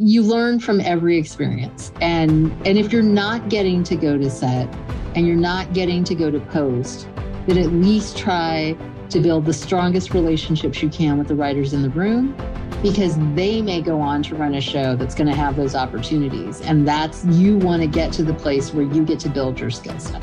you learn from every experience. And and if you're not getting to go to set and you're not getting to go to post, then at least try to build the strongest relationships you can with the writers in the room because they may go on to run a show that's going to have those opportunities. And that's you want to get to the place where you get to build your skill set.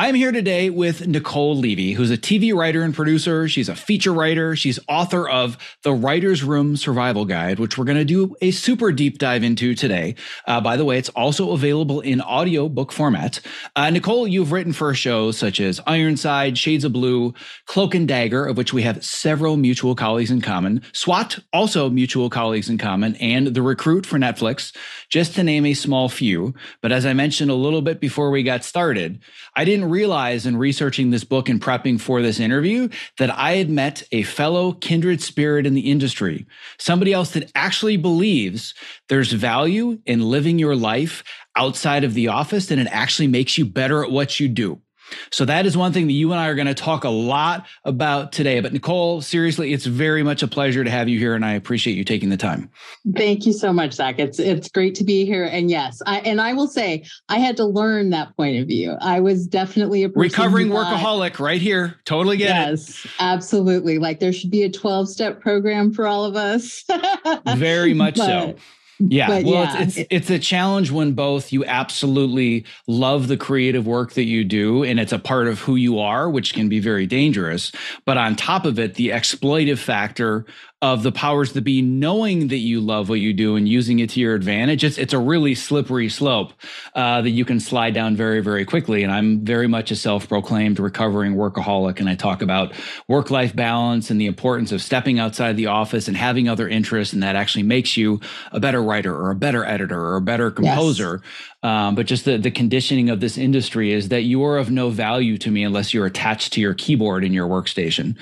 I'm here today with Niceole Levy, who's a TV writer and producer. She's a feature writer. She's author of The Writer's Room Survival Guide, which we're going to do a super deep dive into today. Uh, by the way, it's also available in audio book format. Uh, Niceole, you've written for shows such as Ironside, Shades of Blue, Cloak and Dagger, of which we have several mutual colleagues in common, SWAT, also mutual colleagues in common, and The Recruit for Netflix, just to name a small few. But as I mentioned a little bit before we got started, I didn't realize in researching this book and prepping for this interview that I had met a fellow kindred spirit in the industry, somebody else that actually believes there's value in living your life outside of the office and it actually makes you better at what you do. So that is one thing that you and I are going to talk a lot about today. But Niceole, seriously, it's very much a pleasure to have you here, and I appreciate you taking the time. Thank you so much, Zach. It's it's great to be here. And yes, I and I will say I had to learn that point of view. I was definitely a recovering workaholic right here. Totally get yes, it. Yes, absolutely. Like there should be a 12 step program for all of us. very much but, so. Yeah, but well, yeah. It's, it's it's a challenge when both you absolutely love the creative work that you do, and it's a part of who you are, which can be very dangerous. But on top of it, the exploitive factor of the powers that be knowing that you love what you do and using it to your advantage. It's, it's a really slippery slope uh, that you can slide down very very quickly. And i'm very much a self-proclaimed recovering workaholic. And i talk about work-life balance and the importance of stepping outside the office and having other interests. And that actually makes you a better writer or a better editor or a better composer. yes. Um, but just the, the conditioning of this industry is that you are of no value to me unless you're attached to your keyboard in your workstation.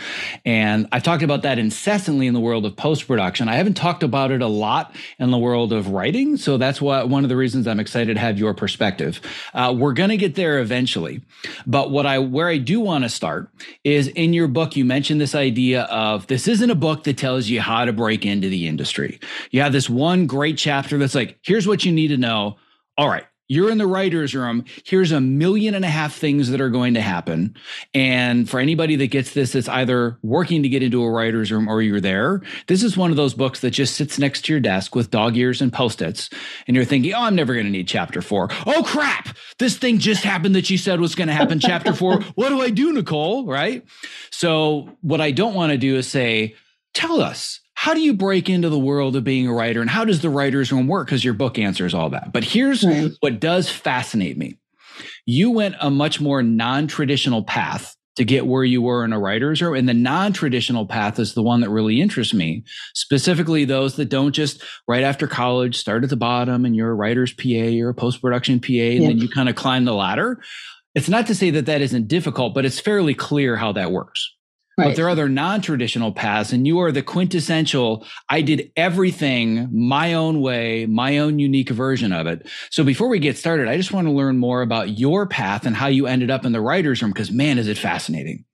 And I've talked about that incessantly in the world of post production. I haven't talked about it a lot in the world of writing. So that's why one of the reasons I'm excited to have your perspective. Uh, we're going to get there eventually. But what I, where I do want to start is in your book, you mentioned this idea of this isn't a book that tells you how to break into the industry. You have this one great chapter that's like, here's what you need to know all right, you're in the writer's room. Here's a million and a half things that are going to happen. And for anybody that gets this, it's either working to get into a writer's room or you're there. This is one of those books that just sits next to your desk with dog ears and post its. And you're thinking, oh, I'm never going to need chapter four. Oh, crap. This thing just happened that you said was going to happen. chapter four. What do I do, Niceole? Right. So, what I don't want to do is say, tell us how do you break into the world of being a writer and how does the writer's room work? Because your book answers all that. But here's right. what does fascinate me. You went a much more non-traditional path to get where you were in a writer's room. And the non-traditional path is the one that really interests me, specifically those that don't just right after college start at the bottom and you're a writer's PA, you're a post-production PA, and then you kind of climb the ladder. It's not to say that that isn't difficult, but it's fairly clear how that works. Right. But there are other non-traditional paths, and you are the quintessential. I did everything my own way, my own unique version of it. So before we get started, I just want to learn more about your path and how you ended up in the writers' room. Because man, is it fascinating!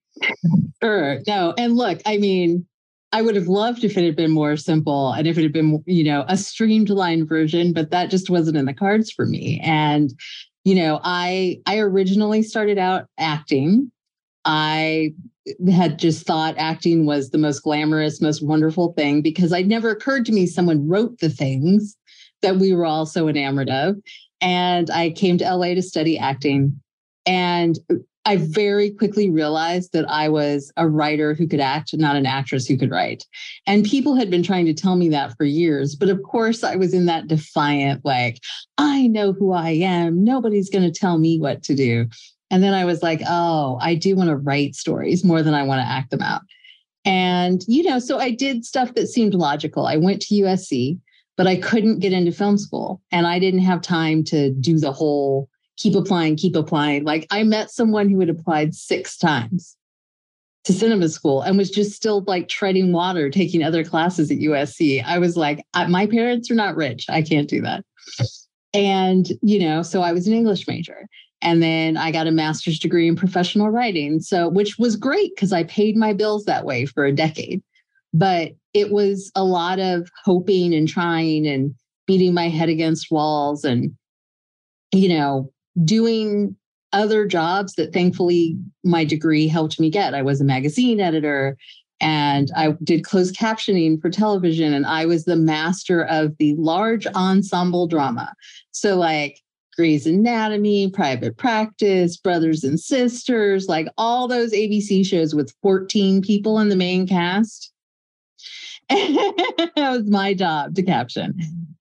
Sure. No, and look, I mean, I would have loved if it had been more simple and if it had been, you know, a streamlined version, but that just wasn't in the cards for me. And you know, I I originally started out acting. I had just thought acting was the most glamorous, most wonderful thing because it never occurred to me someone wrote the things that we were all so enamored of. And I came to LA to study acting. And I very quickly realized that I was a writer who could act, not an actress who could write. And people had been trying to tell me that for years. But of course, I was in that defiant, like, I know who I am. Nobody's going to tell me what to do. And then I was like, oh, I do want to write stories more than I want to act them out. And, you know, so I did stuff that seemed logical. I went to USC, but I couldn't get into film school and I didn't have time to do the whole keep applying, keep applying. Like I met someone who had applied six times to cinema school and was just still like treading water, taking other classes at USC. I was like, my parents are not rich. I can't do that. And, you know, so I was an English major. And then I got a master's degree in professional writing. So, which was great because I paid my bills that way for a decade. But it was a lot of hoping and trying and beating my head against walls and, you know, doing other jobs that thankfully my degree helped me get. I was a magazine editor and I did closed captioning for television, and I was the master of the large ensemble drama. So, like, Grey's Anatomy, Private Practice, Brothers and Sisters, like all those ABC shows with 14 people in the main cast. that was my job to caption.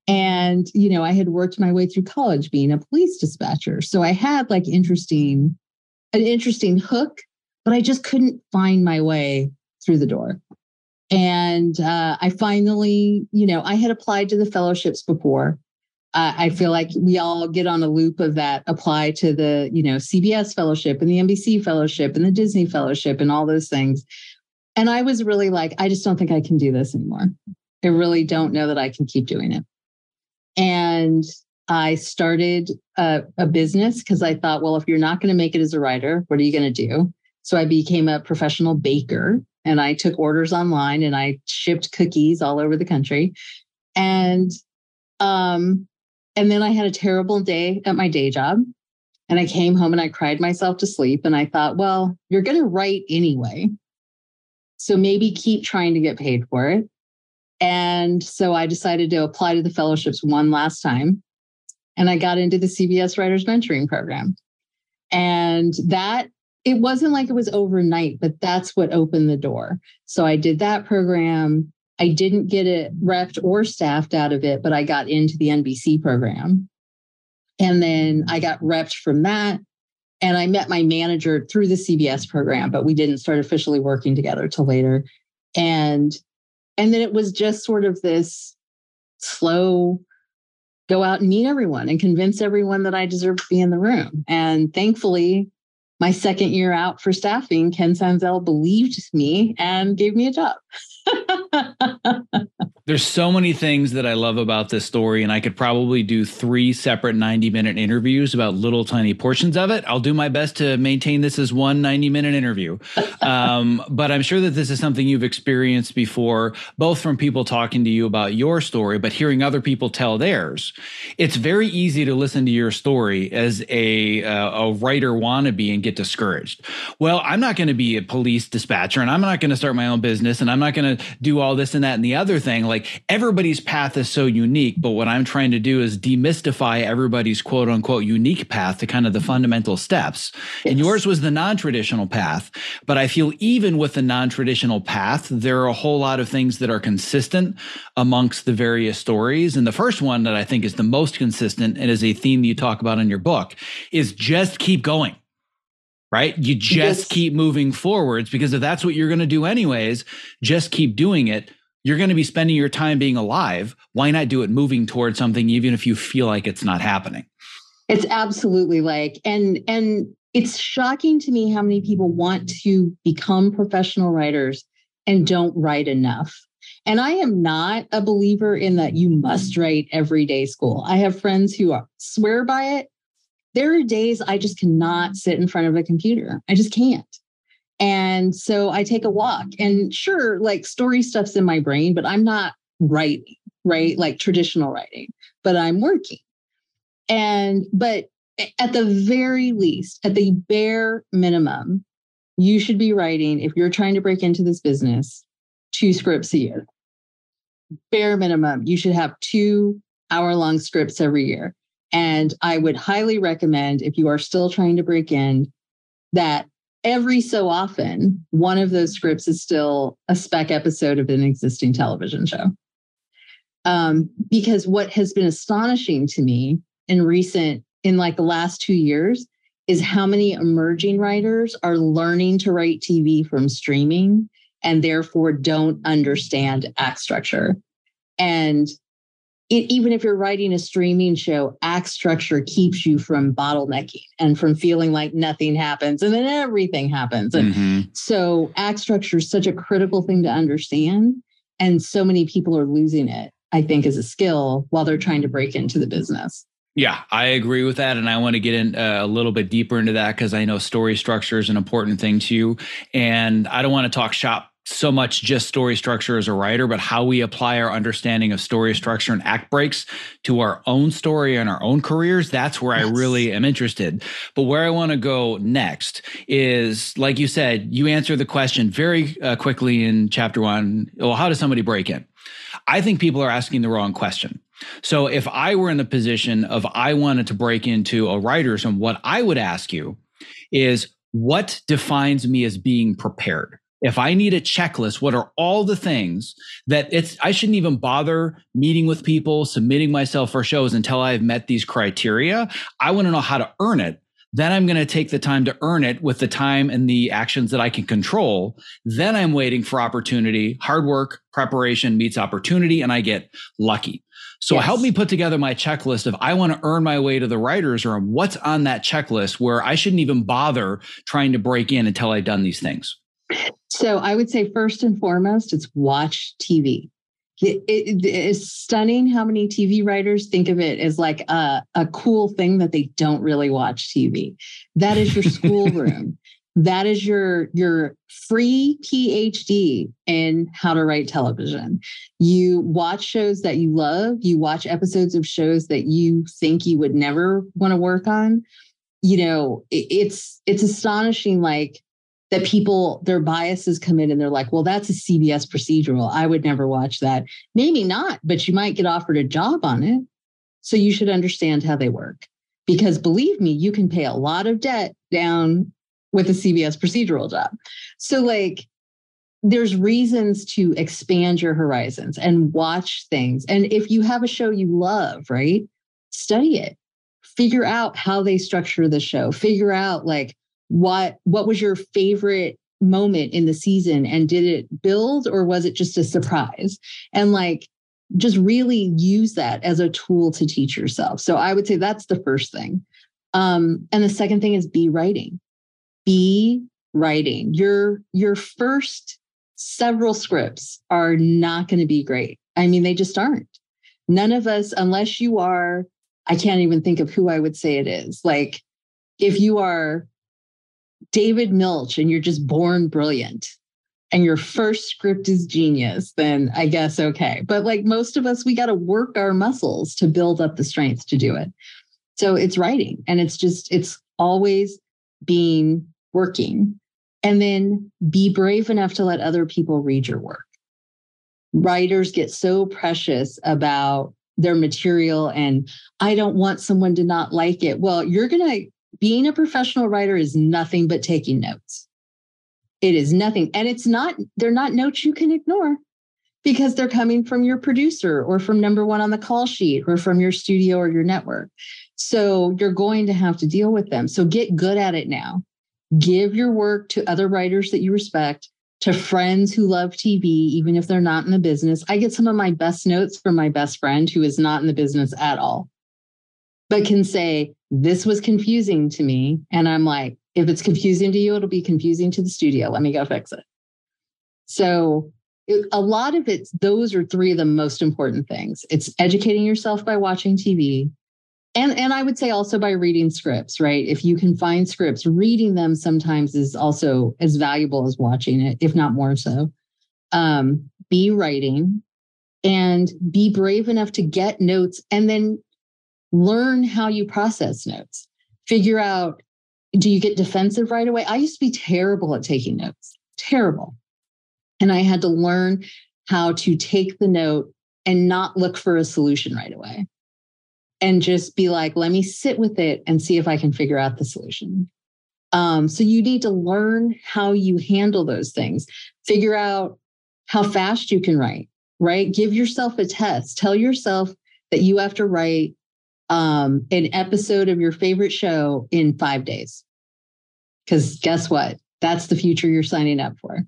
And, you know, I had worked my way through college being a police dispatcher. So I had like interesting, an interesting hook, but I just couldn't find my way through the door. And uh, I finally, you know, I had applied to the fellowships before uh, I feel like we all get on a loop of that apply to the, you know, CBS fellowship and the NBC fellowship and the Disney fellowship and all those things. And I was really like, I just don't think I can do this anymore. I really don't know that I can keep doing it. And I started a, a business because I thought, well, if you're not going to make it as a writer, what are you going to do? So I became a professional baker and I took orders online and I shipped cookies all over the country. And um, and then I had a terrible day at my day job. And I came home and I cried myself to sleep. And I thought, well, you're going to write anyway. So maybe keep trying to get paid for it. And so I decided to apply to the fellowships one last time. And I got into the CBS Writers Mentoring Program. And that, it wasn't like it was overnight, but that's what opened the door. So I did that program. I didn't get it repped or staffed out of it, but I got into the NBC program. And then I got repped from that. And I met my manager through the CBS program, but we didn't start officially working together till later. And and then it was just sort of this slow go out and meet everyone and convince everyone that I deserve to be in the room. And thankfully, my second year out for staffing, Ken Sanzel believed me and gave me a job. There's so many things that I love about this story, and I could probably do three separate 90 minute interviews about little tiny portions of it. I'll do my best to maintain this as one 90 minute interview. Um, but I'm sure that this is something you've experienced before, both from people talking to you about your story, but hearing other people tell theirs. It's very easy to listen to your story as a, uh, a writer wannabe and get discouraged. Well, I'm not going to be a police dispatcher, and I'm not going to start my own business, and I'm not going to do all this and that and the other thing. Like everybody's path is so unique, but what I'm trying to do is demystify everybody's quote unquote unique path to kind of the fundamental steps. Yes. And yours was the non-traditional path. But I feel even with the non-traditional path, there are a whole lot of things that are consistent amongst the various stories. And the first one that I think is the most consistent and is a theme you talk about in your book is just keep going right? You just yes. keep moving forwards because if that's what you're going to do anyways, just keep doing it. You're going to be spending your time being alive. Why not do it moving towards something even if you feel like it's not happening? It's absolutely like and and it's shocking to me how many people want to become professional writers and don't write enough. And I am not a believer in that you must write every day school. I have friends who are, swear by it there are days I just cannot sit in front of a computer. I just can't. And so I take a walk and sure, like story stuff's in my brain, but I'm not writing, right? Like traditional writing, but I'm working. And, but at the very least, at the bare minimum, you should be writing, if you're trying to break into this business, two scripts a year. Bare minimum, you should have two hour long scripts every year. And I would highly recommend, if you are still trying to break in, that every so often, one of those scripts is still a spec episode of an existing television show. Um, because what has been astonishing to me in recent, in like the last two years, is how many emerging writers are learning to write TV from streaming and therefore don't understand act structure. And it, even if you're writing a streaming show, act structure keeps you from bottlenecking and from feeling like nothing happens and then everything happens. And mm-hmm. so, act structure is such a critical thing to understand. And so many people are losing it, I think, as a skill while they're trying to break into the business. Yeah, I agree with that. And I want to get in uh, a little bit deeper into that because I know story structure is an important thing to you. And I don't want to talk shop so much just story structure as a writer, but how we apply our understanding of story structure and act breaks to our own story and our own careers. That's where yes. I really am interested. But where I want to go next is, like you said, you answer the question very uh, quickly in chapter one. Well, how does somebody break in? I think people are asking the wrong question. So if I were in the position of I wanted to break into a writer's and what I would ask you is what defines me as being prepared? If I need a checklist, what are all the things that it's, I shouldn't even bother meeting with people, submitting myself for shows until I've met these criteria. I want to know how to earn it. Then I'm going to take the time to earn it with the time and the actions that I can control. Then I'm waiting for opportunity. Hard work, preparation meets opportunity, and I get lucky. So yes. help me put together my checklist of I want to earn my way to the writer's room. What's on that checklist where I shouldn't even bother trying to break in until I've done these things? So I would say first and foremost, it's watch TV. It, it is stunning how many TV writers think of it as like a, a cool thing that they don't really watch TV. That is your schoolroom. that is your your free PhD in how to write television. You watch shows that you love, you watch episodes of shows that you think you would never want to work on. You know, it, it's it's astonishing like that people their biases come in and they're like well that's a cbs procedural. I would never watch that. Maybe not but you might get offered a job on it. So you should understand how they work. Because believe me you can pay a lot of debt down with a cbs procedural job. So like there's reasons to expand your horizons and watch things. And if you have a show you love right study it. Figure out how they structure the show. Figure out like what what was your favorite moment in the season? And did it build or was it just a surprise? And like just really use that as a tool to teach yourself. So i would say that's the first thing. Um, and the second thing is be writing. Be writing. Your your first several scripts are not going to be great. I mean they just aren't. None of us unless you are i can't even think of who i would say it is. Like if you are David Milch and you're just born brilliant and your first script is genius, then I guess okay. But like most of us, we got to work our muscles to build up the strength to do it. So it's writing and it's just, it's always being working. And then be brave enough to let other people read your work. writers get so precious about their material and I don't want someone to not like it. Well, you're going to, being a professional writer is nothing but taking notes. It is nothing. And it's not, they're not notes you can ignore because they're coming from your producer or from number one on the call sheet or from your studio or your network. So you're going to have to deal with them. So get good at it now. Give your work to other writers that you respect to friends who love TV, even if they're not in the business. I get some of my best notes from my best friend who is not in the business at all, but can say, This was confusing to me. And I'm like, If it's confusing to you, it'll be confusing to the studio. Let me go fix it. So, it, a lot of it, those are three of the most important things. It's educating yourself by watching TV, and and i would say also by reading scripts right if you can find scripts reading them sometimes is also as valuable as watching it if not more so um, be writing and be brave enough to get notes and then learn how you process notes figure out do you get defensive right away i used to be terrible at taking notes terrible and i had to learn how to take the note and not look for a solution right away and just be like, let me sit with it and see if I can figure out the solution. Um, so you need to learn how you handle those things, figure out how fast you can write, right? Give yourself a test. Tell yourself that you have to write um, an episode of your favorite show in five days. Because guess what? That's the future you're signing up for.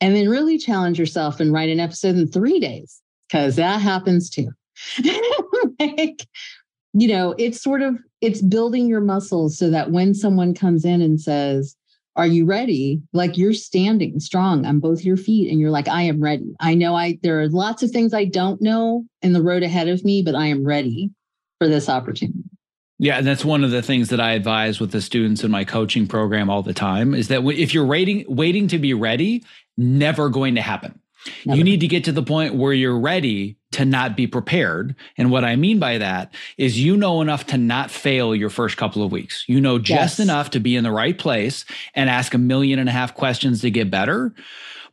And then really challenge yourself and write an episode in three days, because that happens too. like, you know, it's sort of it's building your muscles so that when someone comes in and says, "Are you ready?" like you're standing strong on both your feet and you're like, "I am ready. I know I there are lots of things I don't know in the road ahead of me, but I am ready for this opportunity." Yeah, and that's one of the things that I advise with the students in my coaching program all the time is that if you're waiting waiting to be ready, never going to happen. Never. You need to get to the point where you're ready to not be prepared. And what I mean by that is you know enough to not fail your first couple of weeks. You know just yes. enough to be in the right place and ask a million and a half questions to get better.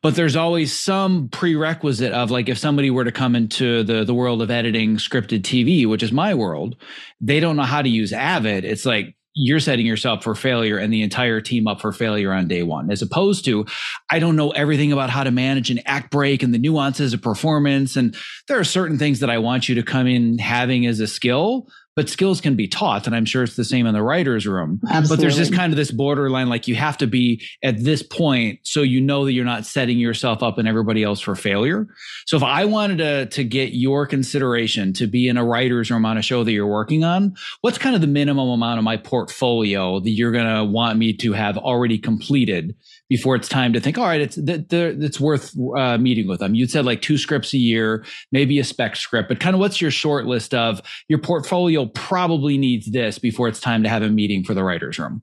But there's always some prerequisite of like if somebody were to come into the the world of editing scripted TV, which is my world, they don't know how to use Avid. It's like you're setting yourself for failure and the entire team up for failure on day one, as opposed to, I don't know everything about how to manage an act break and the nuances of performance. And there are certain things that I want you to come in having as a skill, but skills can be taught and i'm sure it's the same in the writer's room Absolutely. but there's just kind of this borderline like you have to be at this point so you know that you're not setting yourself up and everybody else for failure so if i wanted to, to get your consideration to be in a writer's room on a show that you're working on what's kind of the minimum amount of my portfolio that you're going to want me to have already completed before it's time to think, all right, it's it's worth uh, meeting with them. You'd said like two scripts a year, maybe a spec script, but kind of what's your short list of your portfolio probably needs this before it's time to have a meeting for the writers' room.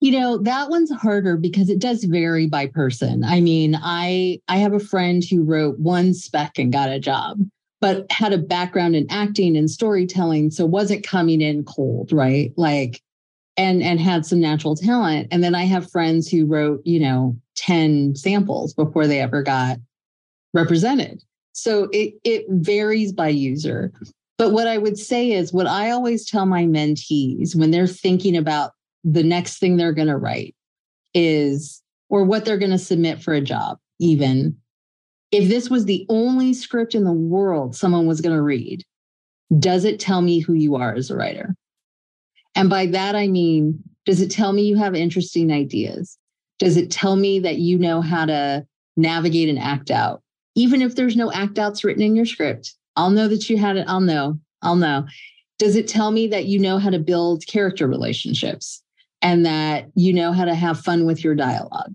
You know, that one's harder because it does vary by person. I mean, I I have a friend who wrote one spec and got a job, but had a background in acting and storytelling, so wasn't coming in cold, right? Like and and had some natural talent. And then i have friends who wrote you know 10 samples before they ever got represented. So it it varies by user. But what i would say is what i always tell my mentees when they're thinking about the next thing they're going to write is or what they're going to submit for a job even if this was the only script in the world someone was going to read does it tell me who you are as a writer and by that, I mean, does it tell me you have interesting ideas? Does it tell me that you know how to navigate and act out? Even if there's no act outs written in your script, I'll know that you had it. I'll know. I'll know. Does it tell me that you know how to build character relationships and that you know how to have fun with your dialogue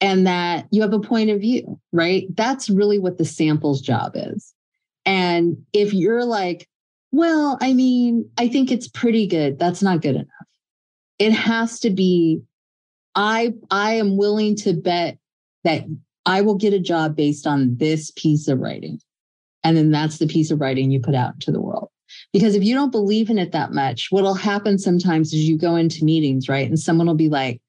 and that you have a point of view, right? That's really what the samples job is. And if you're like, well, I mean, I think it's pretty good. That's not good enough. It has to be I I am willing to bet that I will get a job based on this piece of writing. And then that's the piece of writing you put out into the world. Because if you don't believe in it that much, what'll happen sometimes is you go into meetings, right? And someone will be like,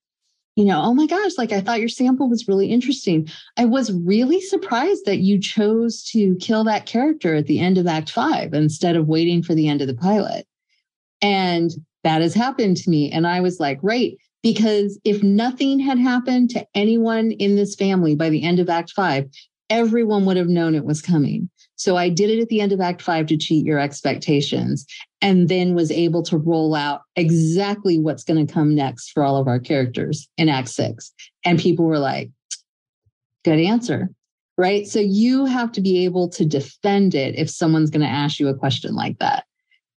you know, oh my gosh, like I thought your sample was really interesting. I was really surprised that you chose to kill that character at the end of Act Five instead of waiting for the end of the pilot. And that has happened to me. And I was like, right, because if nothing had happened to anyone in this family by the end of Act Five, everyone would have known it was coming. So I did it at the end of Act Five to cheat your expectations and then was able to roll out exactly what's going to come next for all of our characters in Act Six. And people were like, good answer. Right. So you have to be able to defend it if someone's going to ask you a question like that.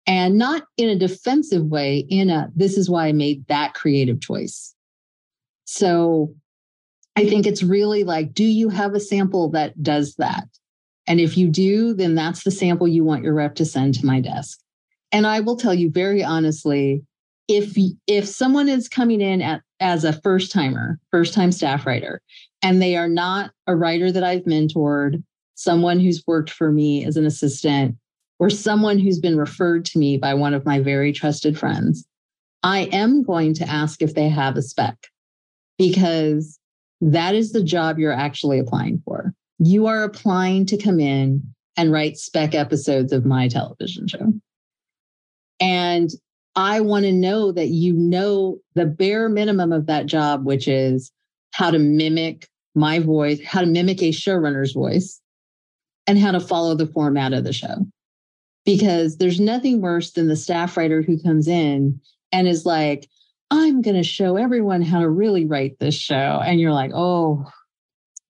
And not in a defensive way, in a this is why I made that creative choice. So I think it's really like, do you have a sample that does that? And if you do, then that's the sample you want your rep to send to my desk. And I will tell you very honestly, if if someone is coming in at, as a first timer, first time staff writer, and they are not a writer that I've mentored, someone who's worked for me as an assistant, or someone who's been referred to me by one of my very trusted friends, I am going to ask if they have a spec because that is the job you're actually applying for. You are applying to come in and write spec episodes of my television show. And I want to know that you know the bare minimum of that job, which is how to mimic my voice, how to mimic a showrunner's voice, and how to follow the format of the show. Because there's nothing worse than the staff writer who comes in and is like, I'm going to show everyone how to really write this show. And you're like, oh,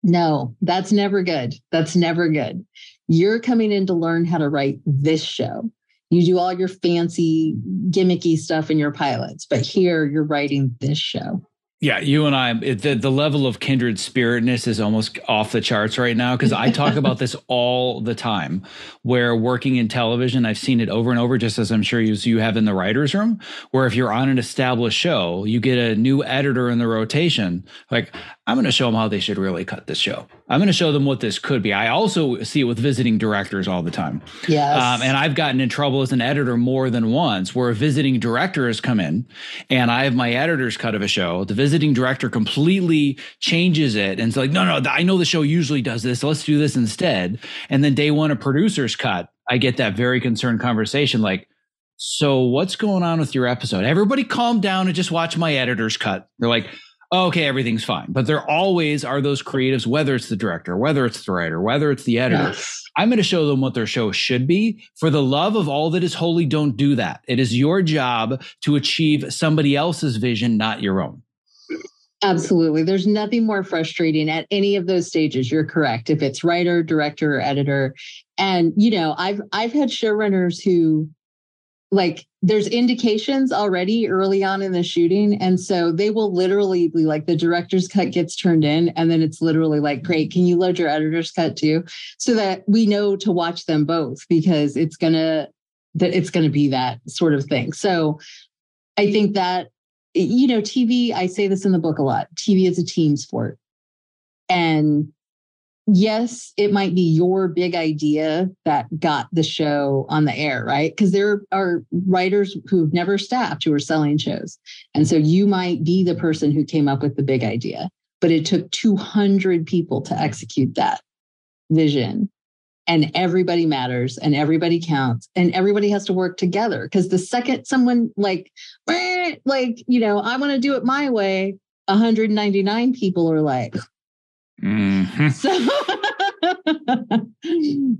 no, that's never good. That's never good. You're coming in to learn how to write this show. You do all your fancy, gimmicky stuff in your pilots, but here you're writing this show. Yeah, you and I, the, the level of kindred spiritness is almost off the charts right now because I talk about this all the time. Where working in television, I've seen it over and over, just as I'm sure you, you have in the writer's room, where if you're on an established show, you get a new editor in the rotation. Like, I'm going to show them how they should really cut this show. I'm going to show them what this could be. I also see it with visiting directors all the time. Yes. Um, and I've gotten in trouble as an editor more than once where a visiting director has come in and I have my editor's cut of a show. The visiting director completely changes it and it's like, no, no, I know the show usually does this. So let's do this instead. And then day one, a producer's cut, I get that very concerned conversation like, so what's going on with your episode? Everybody calm down and just watch my editor's cut. They're like, oh, okay, everything's fine. But there always are those creatives, whether it's the director, whether it's the writer, whether it's the editor. Yes. I'm going to show them what their show should be. For the love of all that is holy, don't do that. It is your job to achieve somebody else's vision, not your own. Absolutely. There's nothing more frustrating at any of those stages. You're correct. If it's writer, director, or editor. And you know, I've I've had showrunners who like there's indications already early on in the shooting and so they will literally be like the director's cut gets turned in and then it's literally like great can you load your editor's cut too so that we know to watch them both because it's gonna that it's gonna be that sort of thing so i think that you know tv i say this in the book a lot tv is a team sport and yes, it might be your big idea that got the show on the air, right? Because there are writers who've never staffed who are selling shows. And so you might be the person who came up with the big idea, but it took 200 people to execute that vision. And everybody matters and everybody counts and everybody has to work together. Because the second someone like, like, you know, I want to do it my way, 199 people are like, Mm-hmm. So,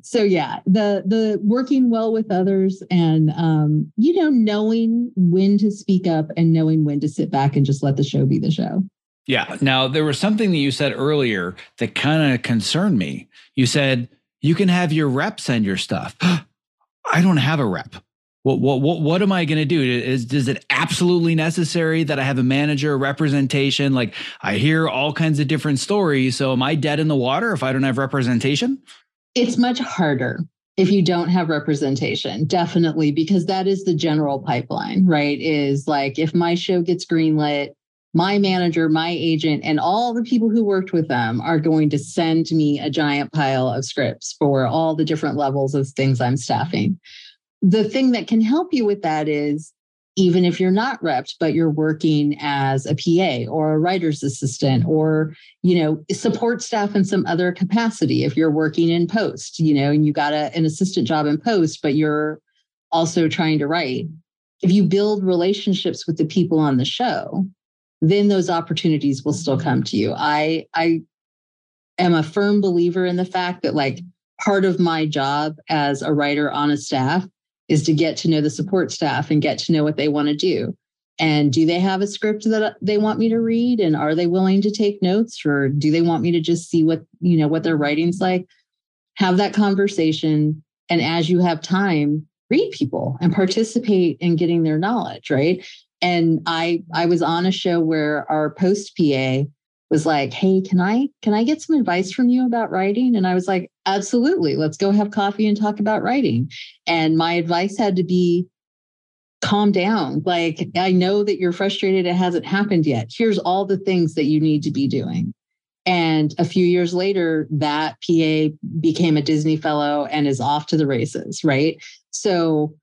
so yeah, the the working well with others and um, you know, knowing when to speak up and knowing when to sit back and just let the show be the show. Yeah. Now there was something that you said earlier that kind of concerned me. You said you can have your rep send your stuff. I don't have a rep. What what what what am I going to do? Is is it absolutely necessary that I have a manager representation? Like I hear all kinds of different stories. So am I dead in the water if I don't have representation? It's much harder if you don't have representation, definitely, because that is the general pipeline, right? Is like if my show gets greenlit, my manager, my agent, and all the people who worked with them are going to send me a giant pile of scripts for all the different levels of things I'm staffing the thing that can help you with that is even if you're not repped, but you're working as a PA or a writer's assistant or, you know, support staff in some other capacity. If you're working in post, you know, and you got a, an assistant job in post, but you're also trying to write. If you build relationships with the people on the show, then those opportunities will still come to you. I I am a firm believer in the fact that like part of my job as a writer on a staff is to get to know the support staff and get to know what they want to do. And do they have a script that uh, they want me to read? And are they willing to take notes or do they want me to just see what, you know, what their writing's like? Have that conversation. And as you have time, read people and participate in getting their knowledge, right? And I I was on a show where our post PA was like, "Hey, can I can I get some advice from you about writing?" And I was like, "Absolutely. Let's go have coffee and talk about writing." And my advice had to be calm down. Like, I know that you're frustrated it hasn't happened yet. Here's all the things that you need to be doing. And a few years later, that PA became a Disney fellow and is off to the races, right? So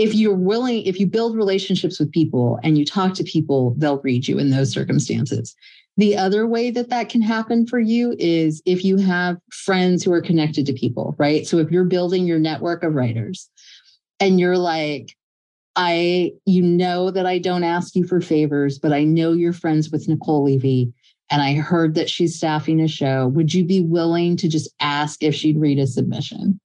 if you're willing, if you build relationships with people and you talk to people, they'll read you in those circumstances. The other way that that can happen for you is if you have friends who are connected to people, right? So if you're building your network of writers and you're like, I, you know that I don't ask you for favors, but I know you're friends with Niceole Levy and I heard that she's staffing a show. Would you be willing to just ask if she'd read a submission?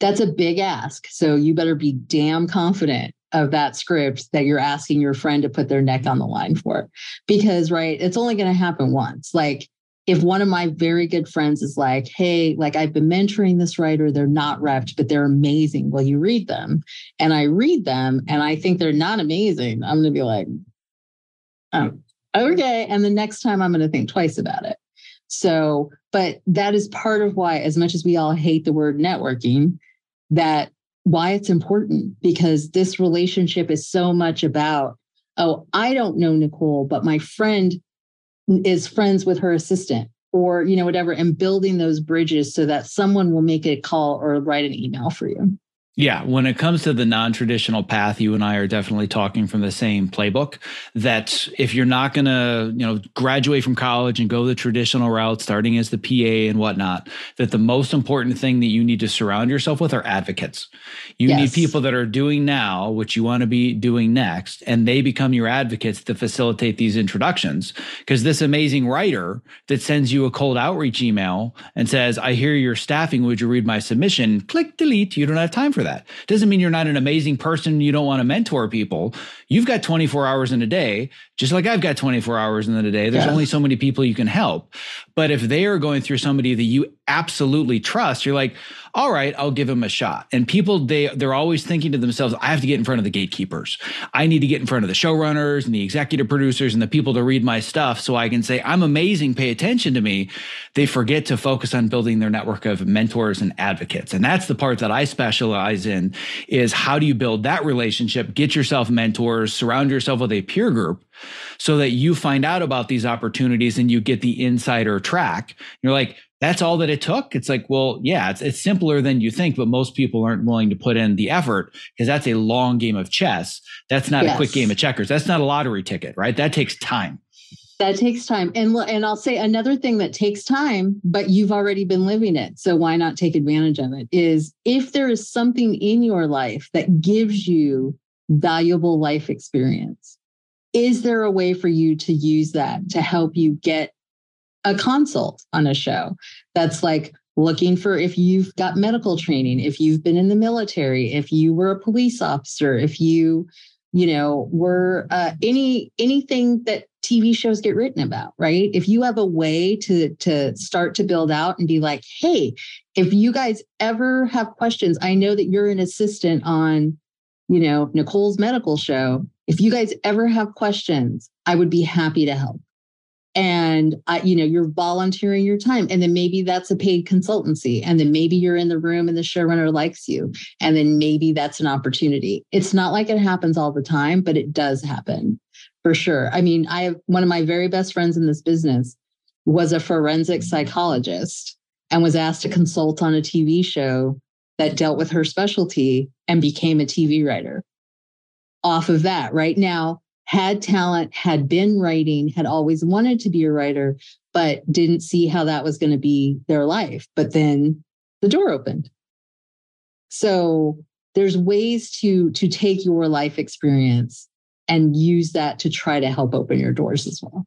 That's a big ask. So you better be damn confident of that script that you're asking your friend to put their neck on the line for. Because, right, it's only going to happen once. Like, if one of my very good friends is like, hey, like I've been mentoring this writer, they're not repped, but they're amazing. Well, you read them. And I read them and I think they're not amazing. I'm going to be like, oh, okay. And the next time I'm going to think twice about it. So, but that is part of why, as much as we all hate the word networking, that why it's important because this relationship is so much about oh i don't know niceole but my friend is friends with her assistant or you know whatever and building those bridges so that someone will make a call or write an email for you yeah, when it comes to the non-traditional path, you and I are definitely talking from the same playbook. That if you're not going to, you know, graduate from college and go the traditional route, starting as the PA and whatnot, that the most important thing that you need to surround yourself with are advocates. You yes. need people that are doing now what you want to be doing next, and they become your advocates to facilitate these introductions. Because this amazing writer that sends you a cold outreach email and says, "I hear you're staffing. Would you read my submission?" Click delete. You don't have time for that. Doesn't mean you're not an amazing person. You don't want to mentor people. You've got 24 hours in a day, just like I've got 24 hours in a day. There's yeah. only so many people you can help. But if they are going through somebody that you absolutely trust, you're like, all right, I'll give them a shot. And people, they they're always thinking to themselves, I have to get in front of the gatekeepers. I need to get in front of the showrunners and the executive producers and the people to read my stuff so I can say, I'm amazing, pay attention to me. They forget to focus on building their network of mentors and advocates. And that's the part that I specialize in is how do you build that relationship, get yourself mentors, surround yourself with a peer group so that you find out about these opportunities and you get the insider track. You're like, that's all that it took. It's like, well, yeah, it's, it's simpler than you think, but most people aren't willing to put in the effort because that's a long game of chess. That's not yes. a quick game of checkers. That's not a lottery ticket, right? That takes time. That takes time. And and I'll say another thing that takes time, but you've already been living it. So why not take advantage of it? Is if there is something in your life that gives you valuable life experience, is there a way for you to use that to help you get a consult on a show that's like looking for if you've got medical training, if you've been in the military, if you were a police officer, if you, you know, were uh, any anything that TV shows get written about, right? If you have a way to to start to build out and be like, hey, if you guys ever have questions, I know that you're an assistant on, you know, Niceole's medical show. If you guys ever have questions, I would be happy to help and uh, you know you're volunteering your time. And then maybe that's a paid consultancy and then maybe you're in the room and the showrunner likes you and then maybe that's an opportunity. It's not like it happens all the time but it does happen for sure. I mean i have one of my very best friends in this business was a forensic psychologist and was asked to consult on a tv show that dealt with her specialty and became a tv writer off of that. Right now had talent had been writing had always wanted to be a writer but didn't see how that was going to be their life. But then the door opened. So there's ways to to take your life experience and use that to try to help open your doors as well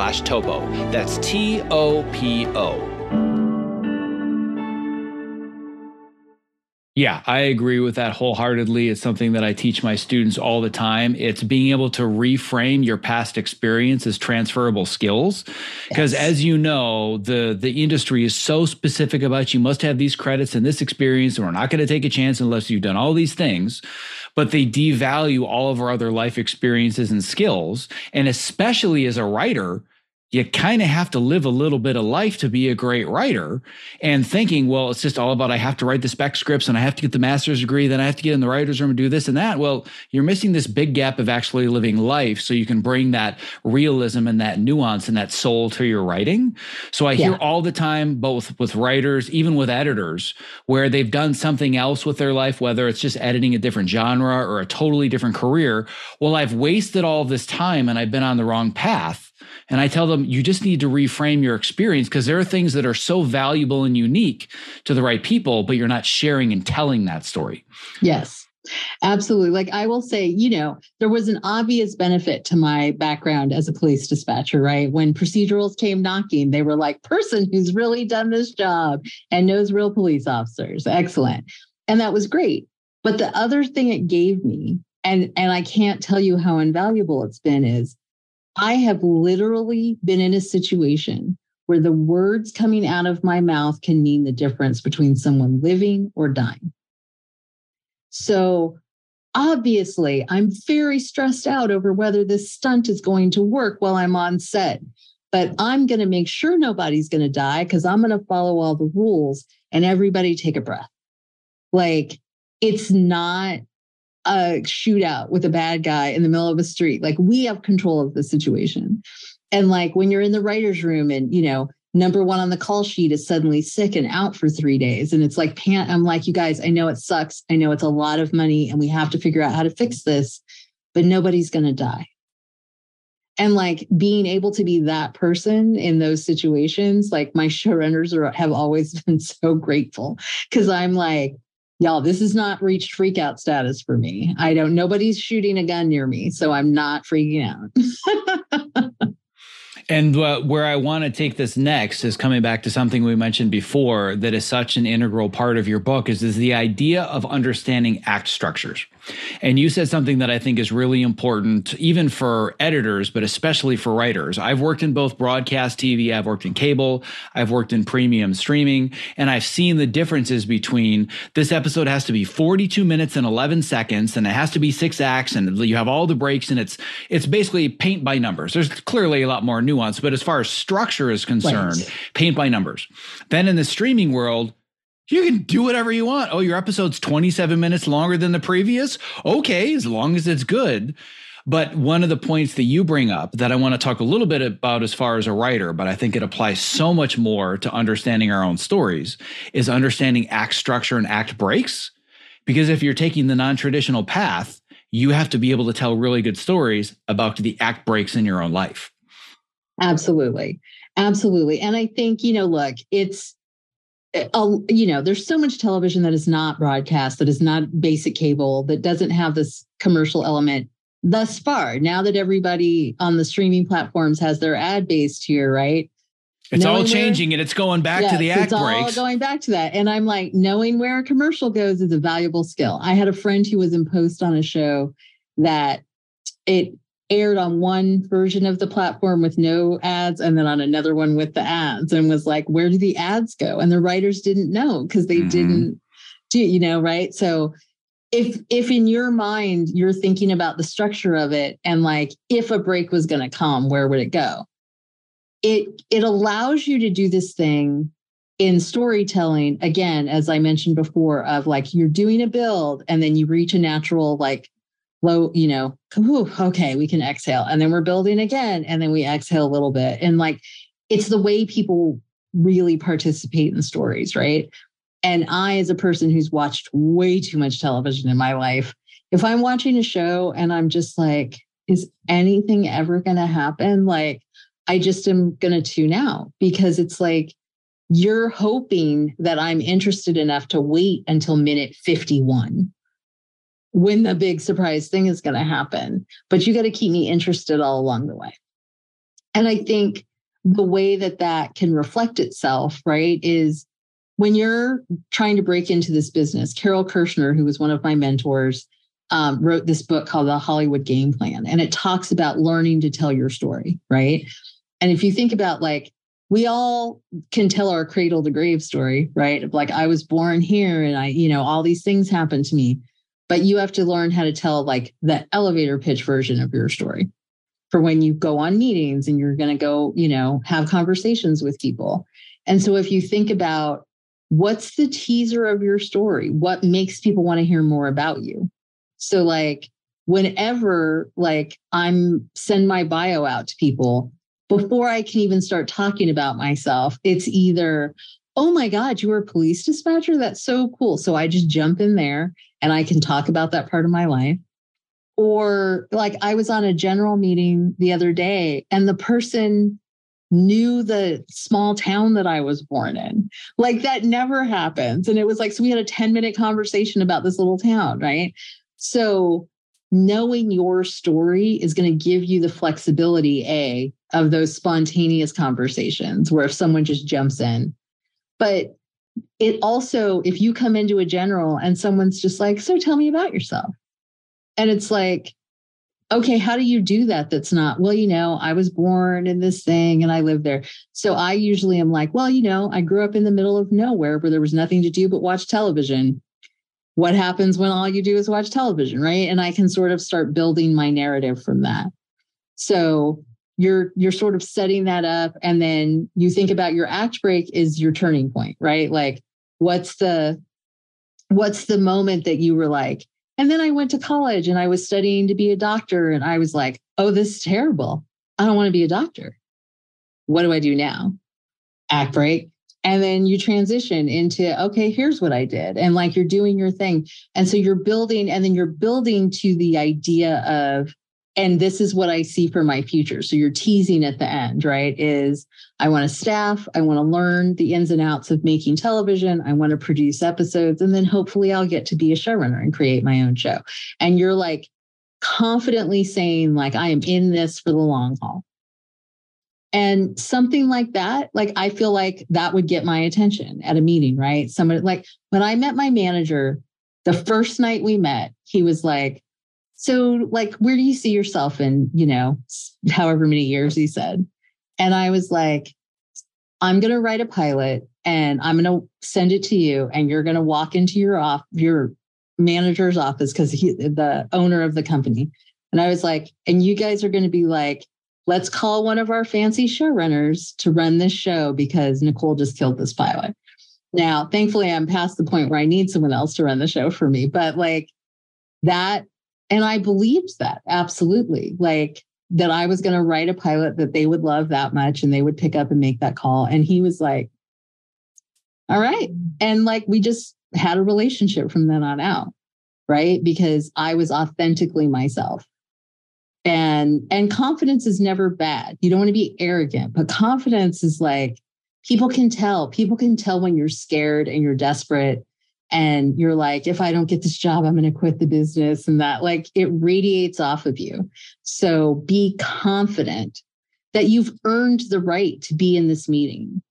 slash topo. That's T-O-P-O. Yeah, I agree with that wholeheartedly. It's something that I teach my students all the time. It's being able to reframe your past experience as transferable skills. Because yes. as you know, the the industry is so specific about you must have these credits and this experience, and we're not going to take a chance unless you've done all these things. But they devalue all of our other life experiences and skills. And especially as a writer, you kind of have to live a little bit of life to be a great writer and thinking well it's just all about i have to write the spec scripts and i have to get the master's degree then i have to get in the writer's room and do this and that. Well you're missing this big gap of actually living life so you can bring that realism and that nuance and that soul to your writing. So i hear all the time both with writers even with editors where they've done something else with their life whether it's just editing a different genre or a totally different career. Well i've wasted all this time and i've been on the wrong path and I tell them, you just need to reframe your experience because there are things that are so valuable and unique to the right people, but you're not sharing and telling that story. Yes. Absolutely. Like I will say, you know, there was an obvious benefit to my background as a police dispatcher, right? When procedurals came knocking, they were like, person who's really done this job and knows real police officers. Excellent. And that was great. But the other thing it gave me, and, and I can't tell you how invaluable it's been, is I have literally been in a situation where the words coming out of my mouth can mean the difference between someone living or dying. So obviously, I'm very stressed out over whether this stunt is going to work while I'm on set. But I'm going to make sure nobody's going to die because I'm going to follow all the rules and everybody take a breath. Like, it's not a shootout with a bad guy in the middle of a street. Like we have control of the situation. And like when you're in the writer's room and, you know, number one on the call sheet is suddenly sick and out for three days. And it's like, pan- I'm like, you guys, I know it sucks. I know it's a lot of money and we have to figure out how to fix this, but nobody's going to die. And like being able to be that person in those situations, like my showrunners are, have always been so grateful because I'm like, y'all, this has not reached freak out status for me. I don't, nobody's shooting a gun near me, so I'm not freaking out. And uh, where I want to take this next is coming back to something we mentioned before that is such an integral part of your book is, is the idea of understanding act structures. And you said something that I think is really important, even for editors, but especially for writers. I've worked in both broadcast TV, I've worked in cable, I've worked in premium streaming, and I've seen the differences between this episode has to be 42 minutes and 11 seconds, and it has to be six acts, and you have all the breaks, and it's it's basically paint by numbers. There's clearly a lot more nuance, but as far as structure is concerned, right. paint by numbers. Then in the streaming world, you can do whatever you want. Oh, your episode's 27 minutes longer than the previous? Okay, as long as it's good. But one of the points that you bring up that I want to talk a little bit about as far as a writer, but I think it applies so much more to understanding our own stories, is understanding act structure and act breaks. Because if you're taking the non traditional path, you have to be able to tell really good stories about the act breaks in your own life. Absolutely. Absolutely. And I think, you know, look, it's, uh, you know, there's so much television that is not broadcast, that is not basic cable, that doesn't have this commercial element thus far. Now that everybody on the streaming platforms has their ad based here, right? It's knowing all changing where, and it's going back yes, to the act it's breaks. all going back to that. And I'm like, knowing where a commercial goes is a valuable skill. I had a friend who was in post on a show that it aired on one version of the platform with no ads and then on another one with the ads and was like where do the ads go? And the writers didn't know because they mm-hmm. didn't do you know right? So if if in your mind you're thinking about the structure of it and like if a break was going to come where would it go? It it allows you to do this thing in storytelling again as i mentioned before of like you're doing a build and then you reach a natural like low, you know, whew, okay, we can exhale. And then we're building again. And then we exhale a little bit. And like it's the way people really participate in stories, right? And I, as a person who's watched way too much television in my life, if I'm watching a show and I'm just like, is anything ever going to happen? Like, I just am going to tune out because it's like you're hoping that I'm interested enough to wait until minute 51 when the big surprise thing is going to happen. But you got to keep me interested all along the way. And I think the way that that can reflect itself, right, is when you're trying to break into this business. Carole Kirschner, who was one of my mentors, um, wrote this book called The Hollywood Game Plan, and it talks about learning to tell your story, right? And if you think about like, we all can tell our cradle to grave story, right? Like, I was born here and I, you know, all these things happened to me but you have to learn how to tell like the elevator pitch version of your story for when you go on meetings and you're going to go, you know, have conversations with people. And so if you think about what's the teaser of your story, what makes people want to hear more about you? So like whenever like I'm send my bio out to people before I can even start talking about myself, it's either, oh my God, you were a police dispatcher? That's so cool. So I just jump in there and I can talk about that part of my life. Or like I was on a general meeting the other day and the person knew the small town that I was born in. Like that never happens. And it was like, so we had a 10 minute conversation about this little town, right? So knowing your story is going to give you the flexibility, A, of those spontaneous conversations where if someone just jumps in. But it also, if you come into a general and someone's just like, so tell me about yourself. And it's like, okay, how do you do that? That's not, well, you know, I was born in this thing and I lived there. So I usually am like, well, you know, I grew up in the middle of nowhere where there was nothing to do but watch television. What happens when all you do is watch television, right? And I can sort of start building my narrative from that. So you're you're sort of setting that up and then you think about your act break is your turning point right? Like what's the what's the moment that you were like and then i went to college and i was studying to be a doctor and i was like oh this is terrible. I don't want to be a doctor. What do i do now act break. And then you transition into okay here's what i did and like you're doing your thing. And so you're building and then you're building to the idea of and this is what I see for my future. So you're teasing at the end, right? Is I want to staff, I want to learn the ins and outs of making television, I want to produce episodes, and then hopefully I'll get to be a showrunner and create my own show. And you're like confidently saying, like, I am in this for the long haul. And something like that, like I feel like that would get my attention at a meeting, right? Somebody like when I met my manager, the first night we met, he was like, So, like, where do you see yourself in, you know, however many years he said? And I was like, I'm going to write a pilot and I'm going to send it to you, and you're going to walk into your off your manager's office because he the owner of the company. And I was like, and you guys are going to be like, let's call one of our fancy showrunners to run this show because Niceole just killed this pilot. Now, thankfully, I'm past the point where I need someone else to run the show for me, but like that, and I believed that absolutely. Like, that I was going to write a pilot that they would love that much and they would pick up and make that call. And he was like, all right. And like we just had a relationship from then on out, right? Because I was authentically myself. And and confidence is never bad. You don't want to be arrogant, but confidence is like people can tell. People can tell when you're scared and you're desperate and you're like if i don't get this job i'm going to quit the business and that like it radiates off of you. So be confident that you've earned the right to be in this meeting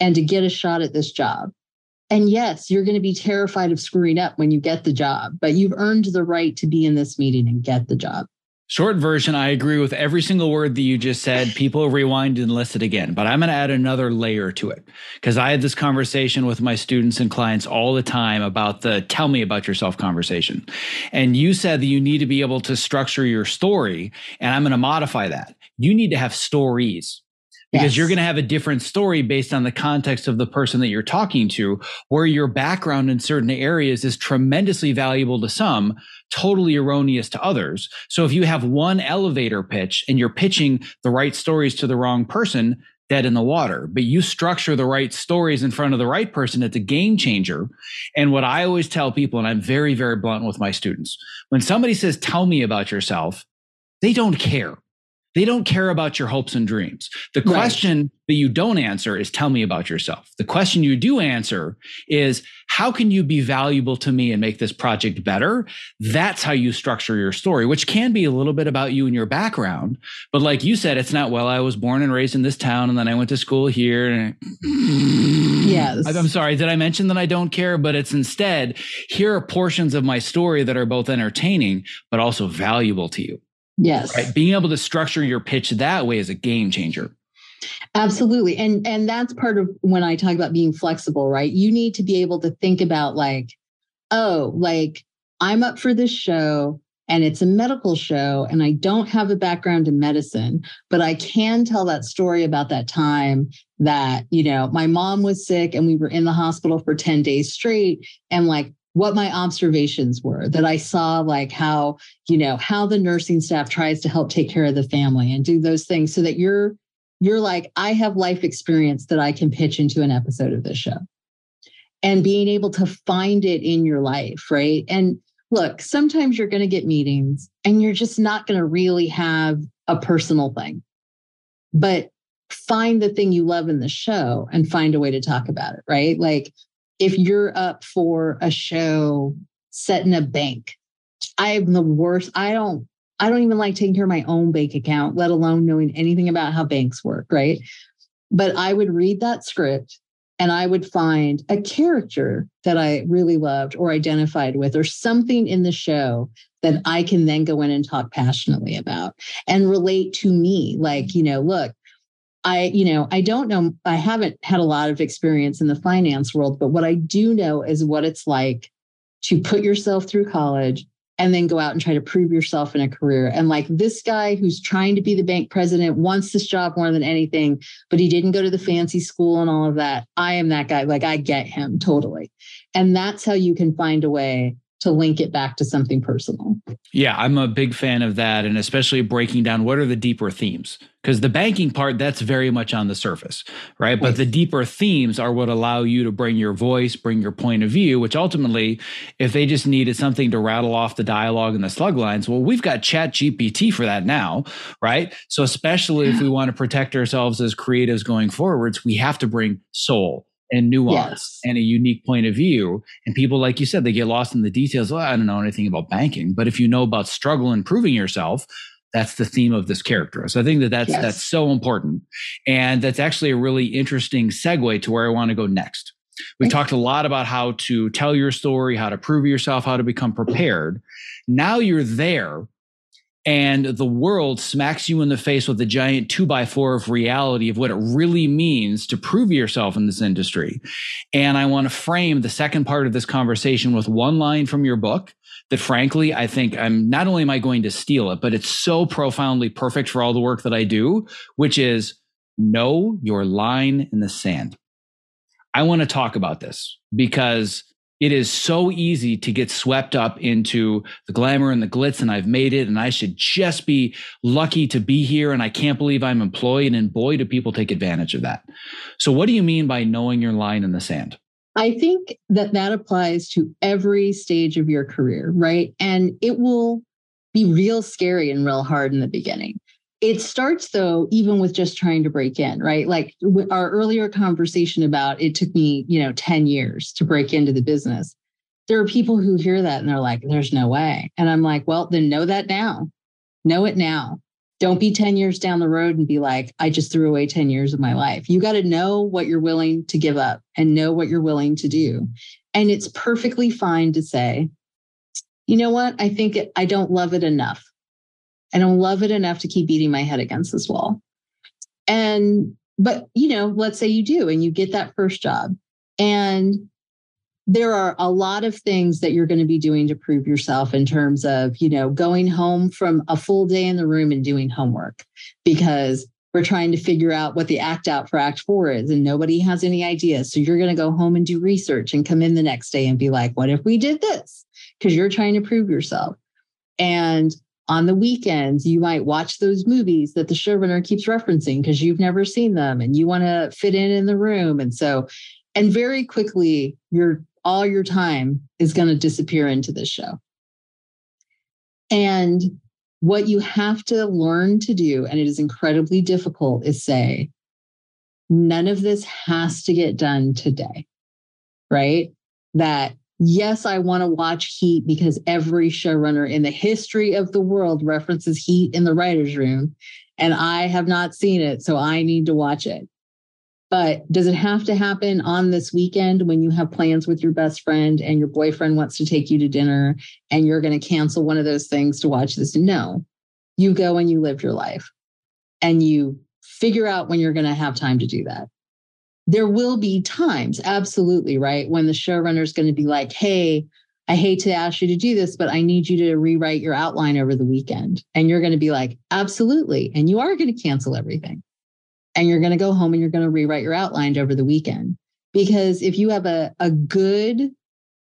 and to get a shot at this job. And yes you're going to be terrified of screwing up when you get the job but you've earned the right to be in this meeting and get the job Short version, I agree with every single word that you just said. People rewind and listen again, but I'm going to add another layer to it because I had this conversation with my students and clients all the time about the tell me about yourself conversation. And you said that you need to be able to structure your story, and I'm going to modify that. You need to have stories because yes. you're going to have a different story based on the context of the person that you're talking to, where your background in certain areas is tremendously valuable to some, totally erroneous to others. So if you have one elevator pitch and you're pitching the right stories to the wrong person, dead in the water. But you structure the right stories in front of the right person, it's a game changer. And what I always tell people, and I'm very, very blunt with my students, when somebody says, Tell me about yourself, they don't care. They don't care about your hopes and dreams. The right. question that you don't answer is tell me about yourself. The question you do answer is how can you be valuable to me and make this project better? That's how you structure your story, which can be a little bit about you and your background. But like you said, it's not, well, I was born and raised in this town and then I went to school here. yes. I'm sorry. Did I mention that I don't care? But it's instead, here are portions of my story that are both entertaining, but also valuable to you. Yes. Right? Being able to structure your pitch that way is a game changer. Absolutely. And and that's part of when I talk about being flexible, right? You need to be able to think about like, oh, like I'm up for this show and it's a medical show and I don't have a background in medicine, but I can tell that story about that time that, you know, my mom was sick and we were in the hospital for 10 days straight and like what my observations were that I saw like how, you know, how the nursing staff tries to help take care of the family and do those things so that you're you're like I have life experience that I can pitch into an episode of this show. And being able to find it in your life, right? And look, sometimes you're going to get meetings and you're just not going to really have a personal thing. But find the thing you love in the show and find a way to talk about it, right? Like if you're up for a show set in a bank, I'm the worst. I don't I don't even like taking care of my own bank account, let alone knowing anything about how banks work, right? But I would read that script and I would find a character that I really loved or identified with, or something in the show that I can then go in and talk passionately about and relate to me. Like, you know, look, I, you know, I don't know, I haven't had a lot of experience in the finance world, but what I do know is what it's like to put yourself through college and then go out and try to prove yourself in a career. And like this guy who's trying to be the bank president wants this job more than anything, but he didn't go to the fancy school and all of that. I am that guy. Like I get him totally. And that's how you can find a way to link it back to something personal. Yeah, I'm a big fan of that. And especially breaking down what are the deeper themes. Because the banking part, that's very much on the surface, right? But the deeper themes are what allow you to bring your voice, bring your point of view, which ultimately, if they just needed something to rattle off the dialogue and the slug lines, well, we've got ChatGPT for that now, right? So, especially if we want to protect ourselves as creatives going forwards, we have to bring soul and nuance yes. and a unique point of view. And people, like you said, they get lost in the details. Well, I don't know anything about banking, but if you know about struggle and proving yourself, That's the theme of this character. So I think that that's yes. that's so important, and that's actually a really interesting segue to where I want to go next. We talked a lot about how to tell your story, how to prove yourself, how to become prepared. Now you're there and the world smacks you in the face with a giant two by four of reality of what it really means to prove yourself in this industry. And I want to frame the second part of this conversation with one line from your book that frankly, I think I'm not only am I going to steal it, but it's so profoundly perfect for all the work that I do, which is know your line in the sand. I want to talk about this because it is so easy to get swept up into the glamour and the glitz and I've made it and I should just be lucky to be here and I can't believe I'm employed and boy do people take advantage of that. So what do you mean by knowing your line in the sand? I think that that applies to every stage of your career, right? And it will be real scary and real hard in the beginning. It starts though, even with just trying to break in, right? Like our earlier conversation about it took me, you know, 10 years to break into the business. There are people who hear that and they're like, there's no way. And I'm like, well, then know that now. Know it now. Don't be 10 years down the road and be like, I just threw away 10 years of my life. You got to know what you're willing to give up and know what you're willing to do. And it's perfectly fine to say, you know what? I think it, I don't love it enough. I don't love it enough to keep beating my head against this wall. And, but, you know, let's say you do and you get that first job. And there are a lot of things that you're going to be doing to prove yourself in terms of, you know, going home from a full day in the room and doing homework because we're trying to figure out what the act out for act four is and nobody has any ideas. So you're going to go home and do research and come in the next day and be like, what if we did this? Because you're trying to prove yourself. And on the weekends, you might watch those movies that the showrunner keeps referencing because you've never seen them and you want to fit in in the room. And so, and very quickly, your all your time is going to disappear into this show. And what you have to learn to do, and it is incredibly difficult, is say, none of this has to get done today, right? That yes, I want to watch Heat because every showrunner in the history of the world references Heat in the writer's room, and I have not seen it, so I need to watch it. But does it have to happen on this weekend when you have plans with your best friend and your boyfriend wants to take you to dinner and you're going to cancel one of those things to watch this? No, you go and you live your life and you figure out when you're going to have time to do that there will be times, absolutely, right? When the showrunner is going to be like, hey, I hate to ask you to do this, but I need you to rewrite your outline over the weekend. And you're going to be like, absolutely. And you are going to cancel everything. And you're going to go home and you're going to rewrite your outline over the weekend. Because if you have a, a good,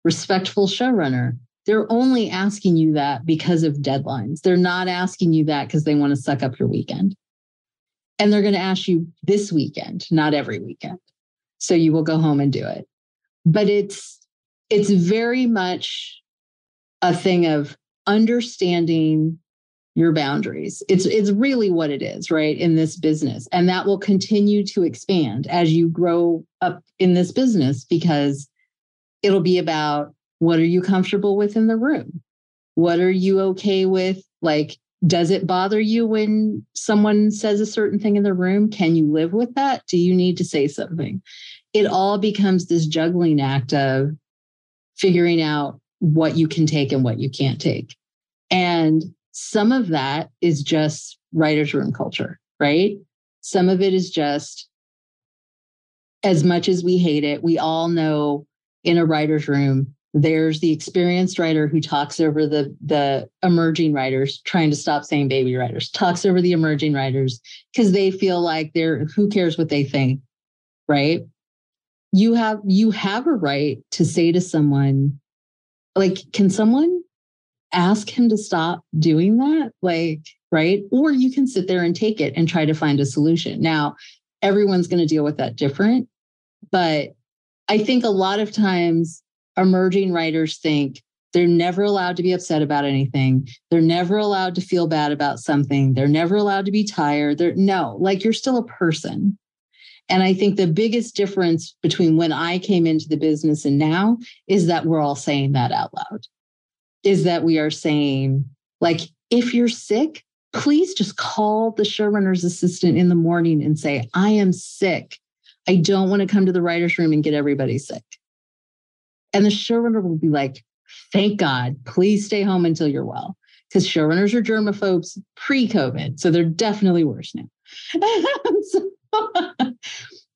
respectful showrunner, they're only asking you that because of deadlines. They're not asking you that because they want to suck up your weekend and they're going to ask you this weekend not every weekend. So you will go home and do it. But it's it's very much a thing of understanding your boundaries. It's it's really what it is right in this business. And that will continue to expand as you grow up in this business because it'll be about what are you comfortable with in the room? What are you okay with like does it bother you when someone says a certain thing in the room? Can you live with that? Do you need to say something? It all becomes this juggling act of figuring out what you can take and what you can't take. And some of that is just writer's room culture, right? Some of it is just as much as we hate it, we all know in a writer's room, there's the experienced writer who talks over the the emerging writers trying to stop saying baby writers talks over the emerging writers because they feel like they're who cares what they think right? You have you have a right to say to someone like can someone ask him to stop doing that? Like right? Or you can sit there and take it and try to find a solution. Now everyone's going to deal with that different but i think a lot of times emerging writers think they're never allowed to be upset about anything. They're never allowed to feel bad about something. They're never allowed to be tired. They're no, like you're still a person. And I think the biggest difference between when I came into the business and now is that we're all saying that out loud. Is that we are saying, like, if you're sick, please just call the showrunner's assistant in the morning and say, I am sick. I don't want to come to the writer's room and get everybody sick. And the showrunner will be like, thank God, please stay home until you're well. Because showrunners are germaphobes pre COVID. So they're definitely worse now. so,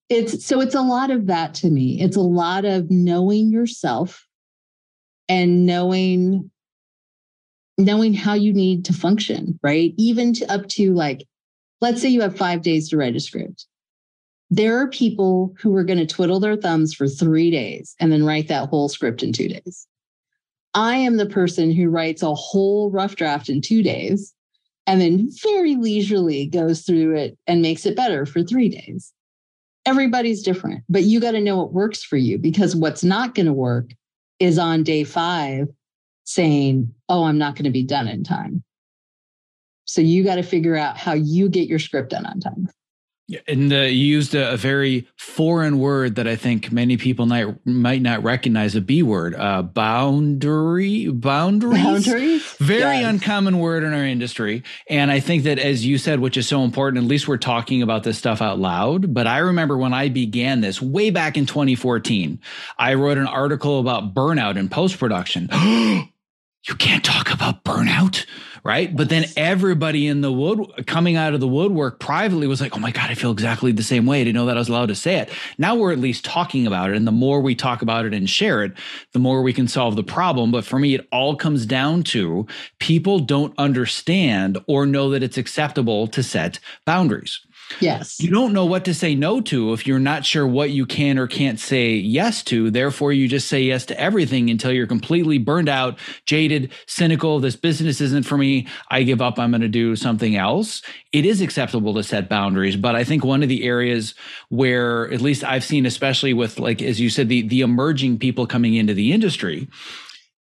it's so it's a lot of that to me. It's a lot of knowing yourself and knowing knowing how you need to function, right? Even to up to like, let's say you have five days to write a script. There are people who are going to twiddle their thumbs for three days and then write that whole script in two days. I am the person who writes a whole rough draft in two days and then very leisurely goes through it and makes it better for three days. Everybody's different, but you got to know what works for you because what's not going to work is on day five saying, oh, I'm not going to be done in time. So you got to figure out how you get your script done on time. And uh, you used a, a, very foreign word that I think many people might might not recognize a B word. Uh, boundary, boundaries, boundaries. Very yes. uncommon word in our industry. And I think that, as you said, which is so important. At least we're talking about this stuff out loud. But I remember when I began this way back in 2014, I wrote an article about burnout in post production. you can't talk about burnout, right? But then everybody in the wood coming out of the woodwork privately was like, "Oh my god, I feel exactly the same way." I didn't know that I was allowed to say it. Now we're at least talking about it, and the more we talk about it and share it, the more we can solve the problem. But for me, it all comes down to people don't understand or know that it's acceptable to set boundaries. Yes. You don't know what to say no to if you're not sure what you can or can't say yes to. Therefore, you just say yes to everything until you're completely burned out, jaded, cynical. This business isn't for me. I give up. I'm going to do something else. It is acceptable to set boundaries. But I think one of the areas where, at least I've seen, especially with, like, as you said, the, the emerging people coming into the industry,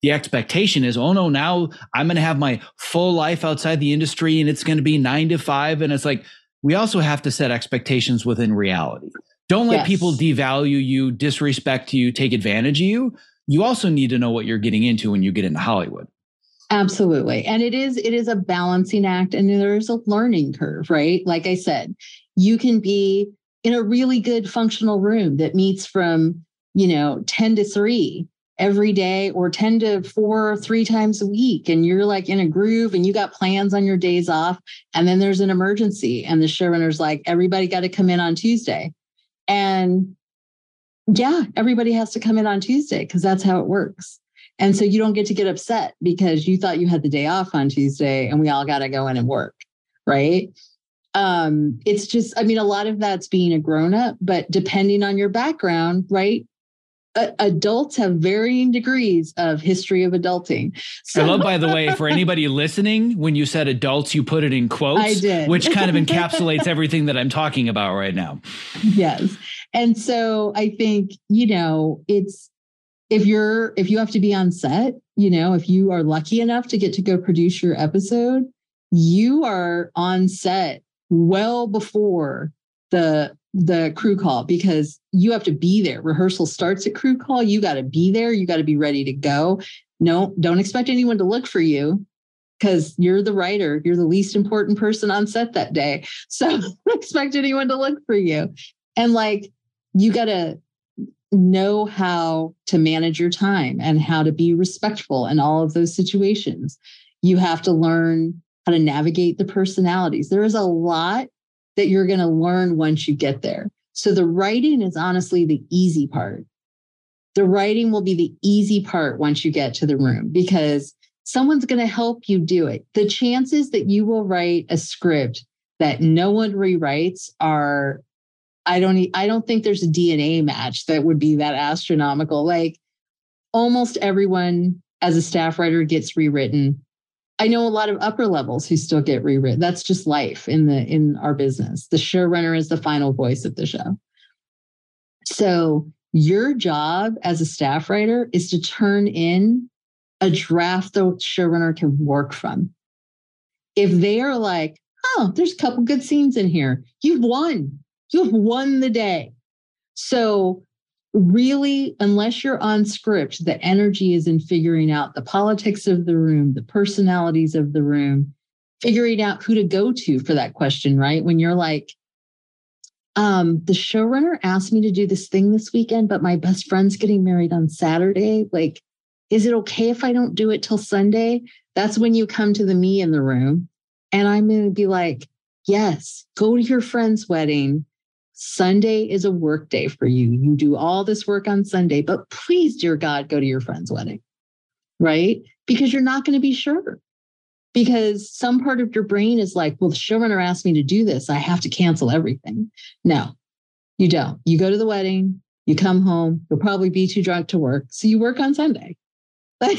the expectation is, oh no, now I'm going to have my full life outside the industry and it's going to be nine to five. And it's like, we also have to set expectations within reality. Don't let yes. people devalue you, disrespect you, take advantage of you. You also need to know what you're getting into when you get into Hollywood. Absolutely. And it is it is a balancing act and there's a learning curve, right? Like I said, you can be in a really good functional room that meets from, you know, 10 to 3 every day or 10 to 4 or 3 times a week and you're like in a groove and you got plans on your days off and then there's an emergency and the showrunner's like everybody got to come in on Tuesday. And yeah, everybody has to come in on Tuesday because that's how it works. And so you don't get to get upset because you thought you had the day off on Tuesday and we all got to go in and work, right? Um, it's just, I mean, a lot of that's being a grown up, but depending on your background, right? Adults have varying degrees of history of adulting. So, I love, by the way, for anybody listening, when you said adults, you put it in quotes, which kind of encapsulates everything that I'm talking about right now. Yes. And so I think, you know, it's if you're, if you have to be on set, you know, if you are lucky enough to get to go produce your episode, you are on set well before the the crew call because you have to be there. Rehearsal starts at crew call. You got to be there. You got to be ready to go. No, don't expect anyone to look for you because you're the writer. You're the least important person on set that day. So don't expect anyone to look for you. And like, you got to know how to manage your time and how to be respectful in all of those situations. You have to learn how to navigate the personalities. There is a lot that you're going to learn once you get there. So the writing is honestly the easy part. The writing will be the easy part once you get to the room because someone's going to help you do it. The chances that you will write a script that no one rewrites are I don't I don't think there's a DNA match that would be that astronomical. Like almost everyone as a staff writer gets rewritten I know a lot of upper levels who still get rewritten. That's just life in the in our business. The showrunner is the final voice of the show. So your job as a staff writer is to turn in a draft the showrunner can work from. If they are like, oh, there's a couple good scenes in here, you've won. You've won the day. So really, unless you're on script, the energy is in figuring out the politics of the room, the personalities of the room, figuring out who to go to for that question, right? When you're like, um, the showrunner asked me to do this thing this weekend, but my best friend's getting married on Saturday. Like, is it okay if I don't do it till Sunday? That's when you come to the me in the room. And I'm going to be like, yes, go to your friend's wedding. Sunday is a work day for you. You do all this work on Sunday, but please, dear God, go to your friend's wedding, right? Because you're not going to be sure. Because some part of your brain is like, well, the showrunner asked me to do this. I have to cancel everything. No, you don't. You go to the wedding, you come home, you'll probably be too drunk to work. So you work on Sunday.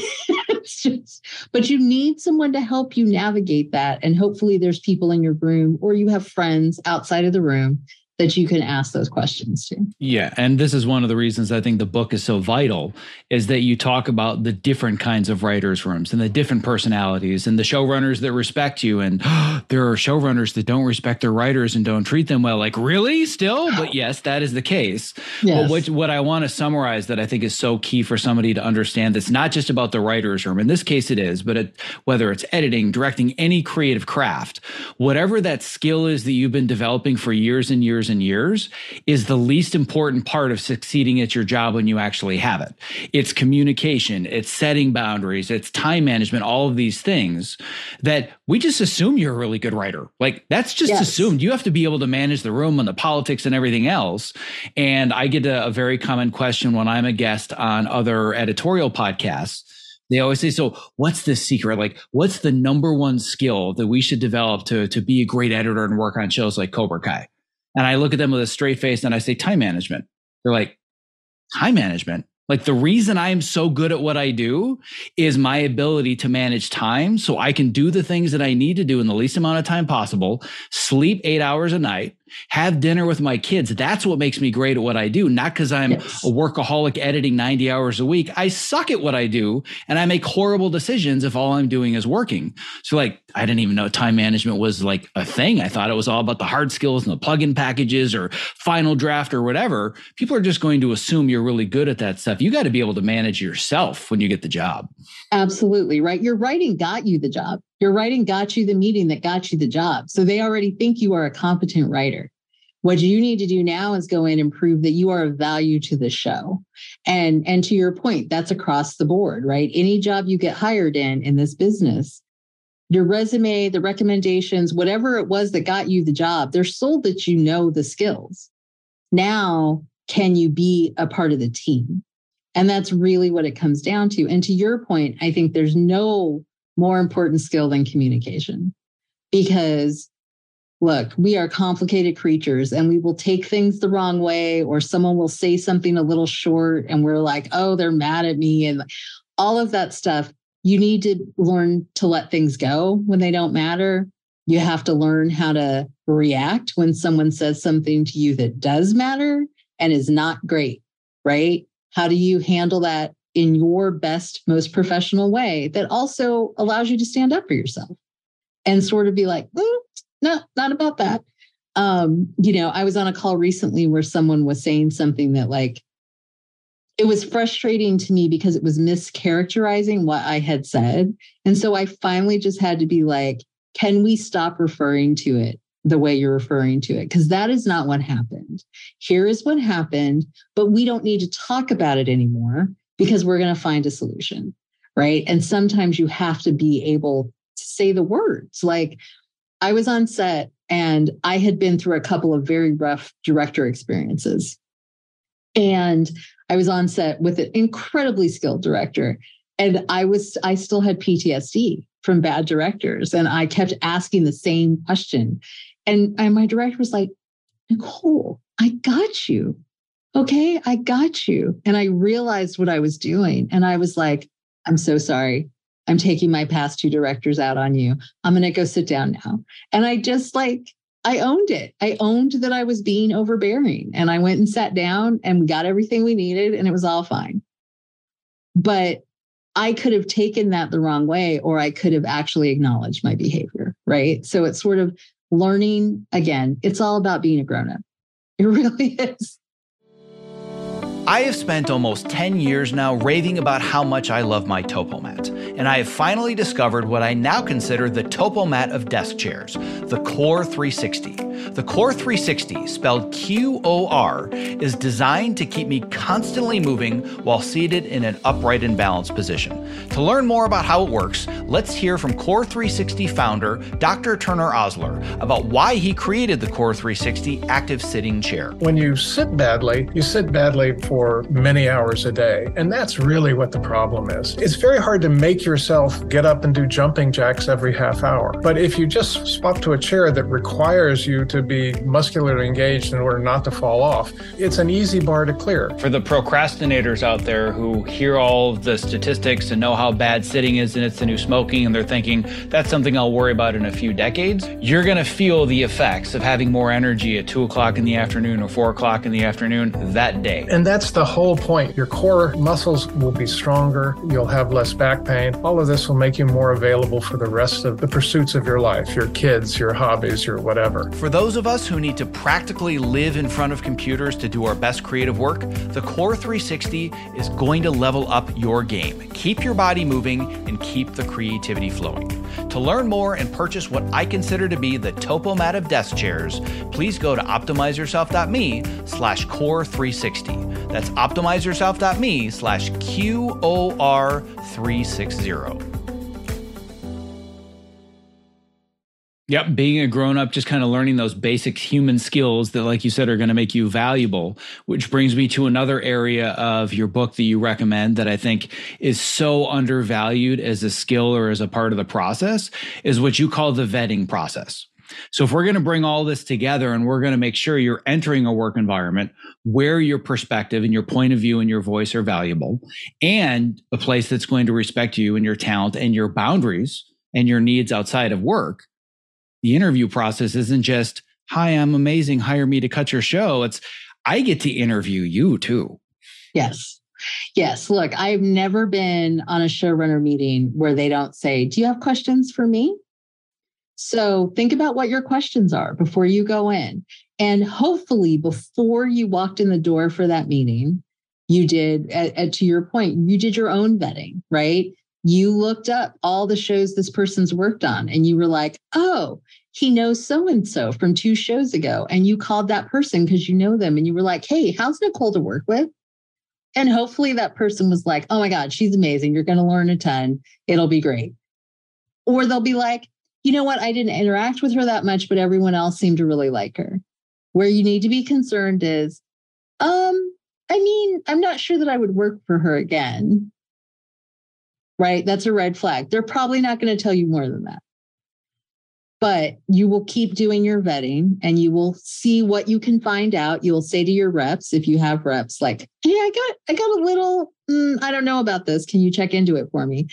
just, but you need someone to help you navigate that. And hopefully, there's people in your room or you have friends outside of the room that you can ask those questions to. Yeah, and this is one of the reasons I think the book is so vital is that you talk about the different kinds of writers rooms and the different personalities and the showrunners that respect you and oh, there are showrunners that don't respect their writers and don't treat them well. Like, really? Still? But yes, that is the case. Yes. But what what I want to summarize that I think is so key for somebody to understand that's not just about the writers room. In this case it is, but it, whether it's editing, directing any creative craft, whatever that skill is that you've been developing for years and years years and years is the least important part of succeeding at your job when you actually have it. It's communication, it's setting boundaries, it's time management, all of these things that we just assume you're a really good writer. Like that's just yes. assumed. You have to be able to manage the room and the politics and everything else. And I get a, a very common question when I'm a guest on other editorial podcasts they always say so what's the secret like what's the number one skill that we should develop to to be a great editor and work on shows like Cobra Kai and I look at them with a straight face and I say, time management. They're like, time management? Like the reason I am so good at what I do is my ability to manage time so I can do the things that I need to do in the least amount of time possible, sleep eight hours a night, have dinner with my kids. That's what makes me great at what I do, not because I'm yes. a workaholic editing 90 hours a week. I suck at what I do and I make horrible decisions if all I'm doing is working. So, like, I didn't even know time management was like a thing. I thought it was all about the hard skills and the plugin packages or final draft or whatever. People are just going to assume you're really good at that stuff. You got to be able to manage yourself when you get the job. Absolutely, right? Your writing got you the job. Your writing got you the meeting that got you the job. So they already think you are a competent writer. What you need to do now is go in and prove that you are of value to the show. And and to your point, that's across the board, right? Any job you get hired in in this business, your resume, the recommendations, whatever it was that got you the job, they're sold that you know the skills. Now, can you be a part of the team? And that's really what it comes down to. And to your point, I think there's no more important skill than communication. Because look, we are complicated creatures and we will take things the wrong way, or someone will say something a little short and we're like, oh, they're mad at me. And all of that stuff. You need to learn to let things go when they don't matter. You have to learn how to react when someone says something to you that does matter and is not great, right? How do you handle that in your best, most professional way that also allows you to stand up for yourself and sort of be like, mm, no, not about that. Um, you know, I was on a call recently where someone was saying something that like it was frustrating to me because it was mischaracterizing what I had said. And so I finally just had to be like, can we stop referring to it the way you're referring to it? Because that is not what happened. Here is what happened, but we don't need to talk about it anymore because we're going to find a solution. Right. And sometimes you have to be able to say the words. Like I was on set and I had been through a couple of very rough director experiences. And I was on set with an incredibly skilled director. And I was, I still had PTSD from bad directors. And I kept asking the same question. And, and my director was like, Niceole, I got you. Okay, I got you. And I realized what I was doing. And I was like, I'm so sorry. I'm taking my past two directors out on you. I'm going to go sit down now. And I just like, I owned it. I owned that I was being overbearing. And I went and sat down and we got everything we needed and it was all fine. But I could have taken that the wrong way, or I could have actually acknowledged my behavior. Right. So it's sort of learning again, it's all about being a grown up. It really is. I have spent almost 10 years now raving about how much I love my TopoMat, and I have finally discovered what I now consider the TopoMat of desk chairs, the QOR360. The QOR360, spelled Q O R, is designed to keep me constantly moving while seated in an upright and balanced position. To learn more about how it works, let's hear from QOR360 founder Dr. Turner Osler about why he created the QOR360 active sitting chair. When you sit badly, you sit badly for many hours a day. And that's really what the problem is. It's very hard to make yourself get up and do jumping jacks every half hour. But if you just swap to a chair that requires you to be muscularly engaged in order not to fall off, it's an easy bar to clear. For the procrastinators out there who hear all of the statistics and know how bad sitting is and it's the new smoking, and they're thinking that's something I'll worry about in a few decades, you're going to feel the effects of having more energy at two o'clock in the afternoon or four o'clock in the afternoon that day. And that's the whole point. Your core muscles will be stronger. You'll have less back pain. All of this will make you more available for the rest of the pursuits of your life, your kids, your hobbies, your whatever. For those of us who need to practically live in front of computers to do our best creative work, the QOR360 is going to level up your game. Keep your body moving and keep the creativity flowing. To learn more and purchase what I consider to be the TopoMat of desk chairs, please go to optimizeyourself.me slash QOR360. That's optimizeyourself.me slash QOR360. Yep, being a grown up, just kind of learning those basic human skills that, like you said, are going to make you valuable. Which brings me to another area of your book that you recommend that I think is so undervalued as a skill or as a part of the process is what you call the vetting process. So if we're going to bring all this together and we're going to make sure you're entering a work environment where your perspective and your point of view and your voice are valuable and a place that's going to respect you and your talent and your boundaries and your needs outside of work, the interview process isn't just, hi, I'm amazing, hire me to cut your show. It's, I get to interview you too. Yes. Yes. Look, I've never been on a showrunner meeting where they don't say, Do you have questions for me? So think about what your questions are before you go in. And hopefully, before you walked in the door for that meeting, you did, at, at, to your point, you did your own vetting, right? You looked up all the shows this person's worked on and you were like, oh, he knows so and so from two shows ago. And you called that person because you know them and you were like, hey, how's Niceole to work with? And hopefully that person was like, oh my God, she's amazing. You're going to learn a ton. It'll be great. Or they'll be like, you know what? I didn't interact with her that much, but everyone else seemed to really like her. Where you need to be concerned is, um, I mean, I'm not sure that I would work for her again. Right? That's a red flag. They're probably not going to tell you more than that. But you will keep doing your vetting and you will see what you can find out. You will say to your reps, if you have reps, like, hey, I got I got a little, mm, I don't know about this. Can you check into it for me?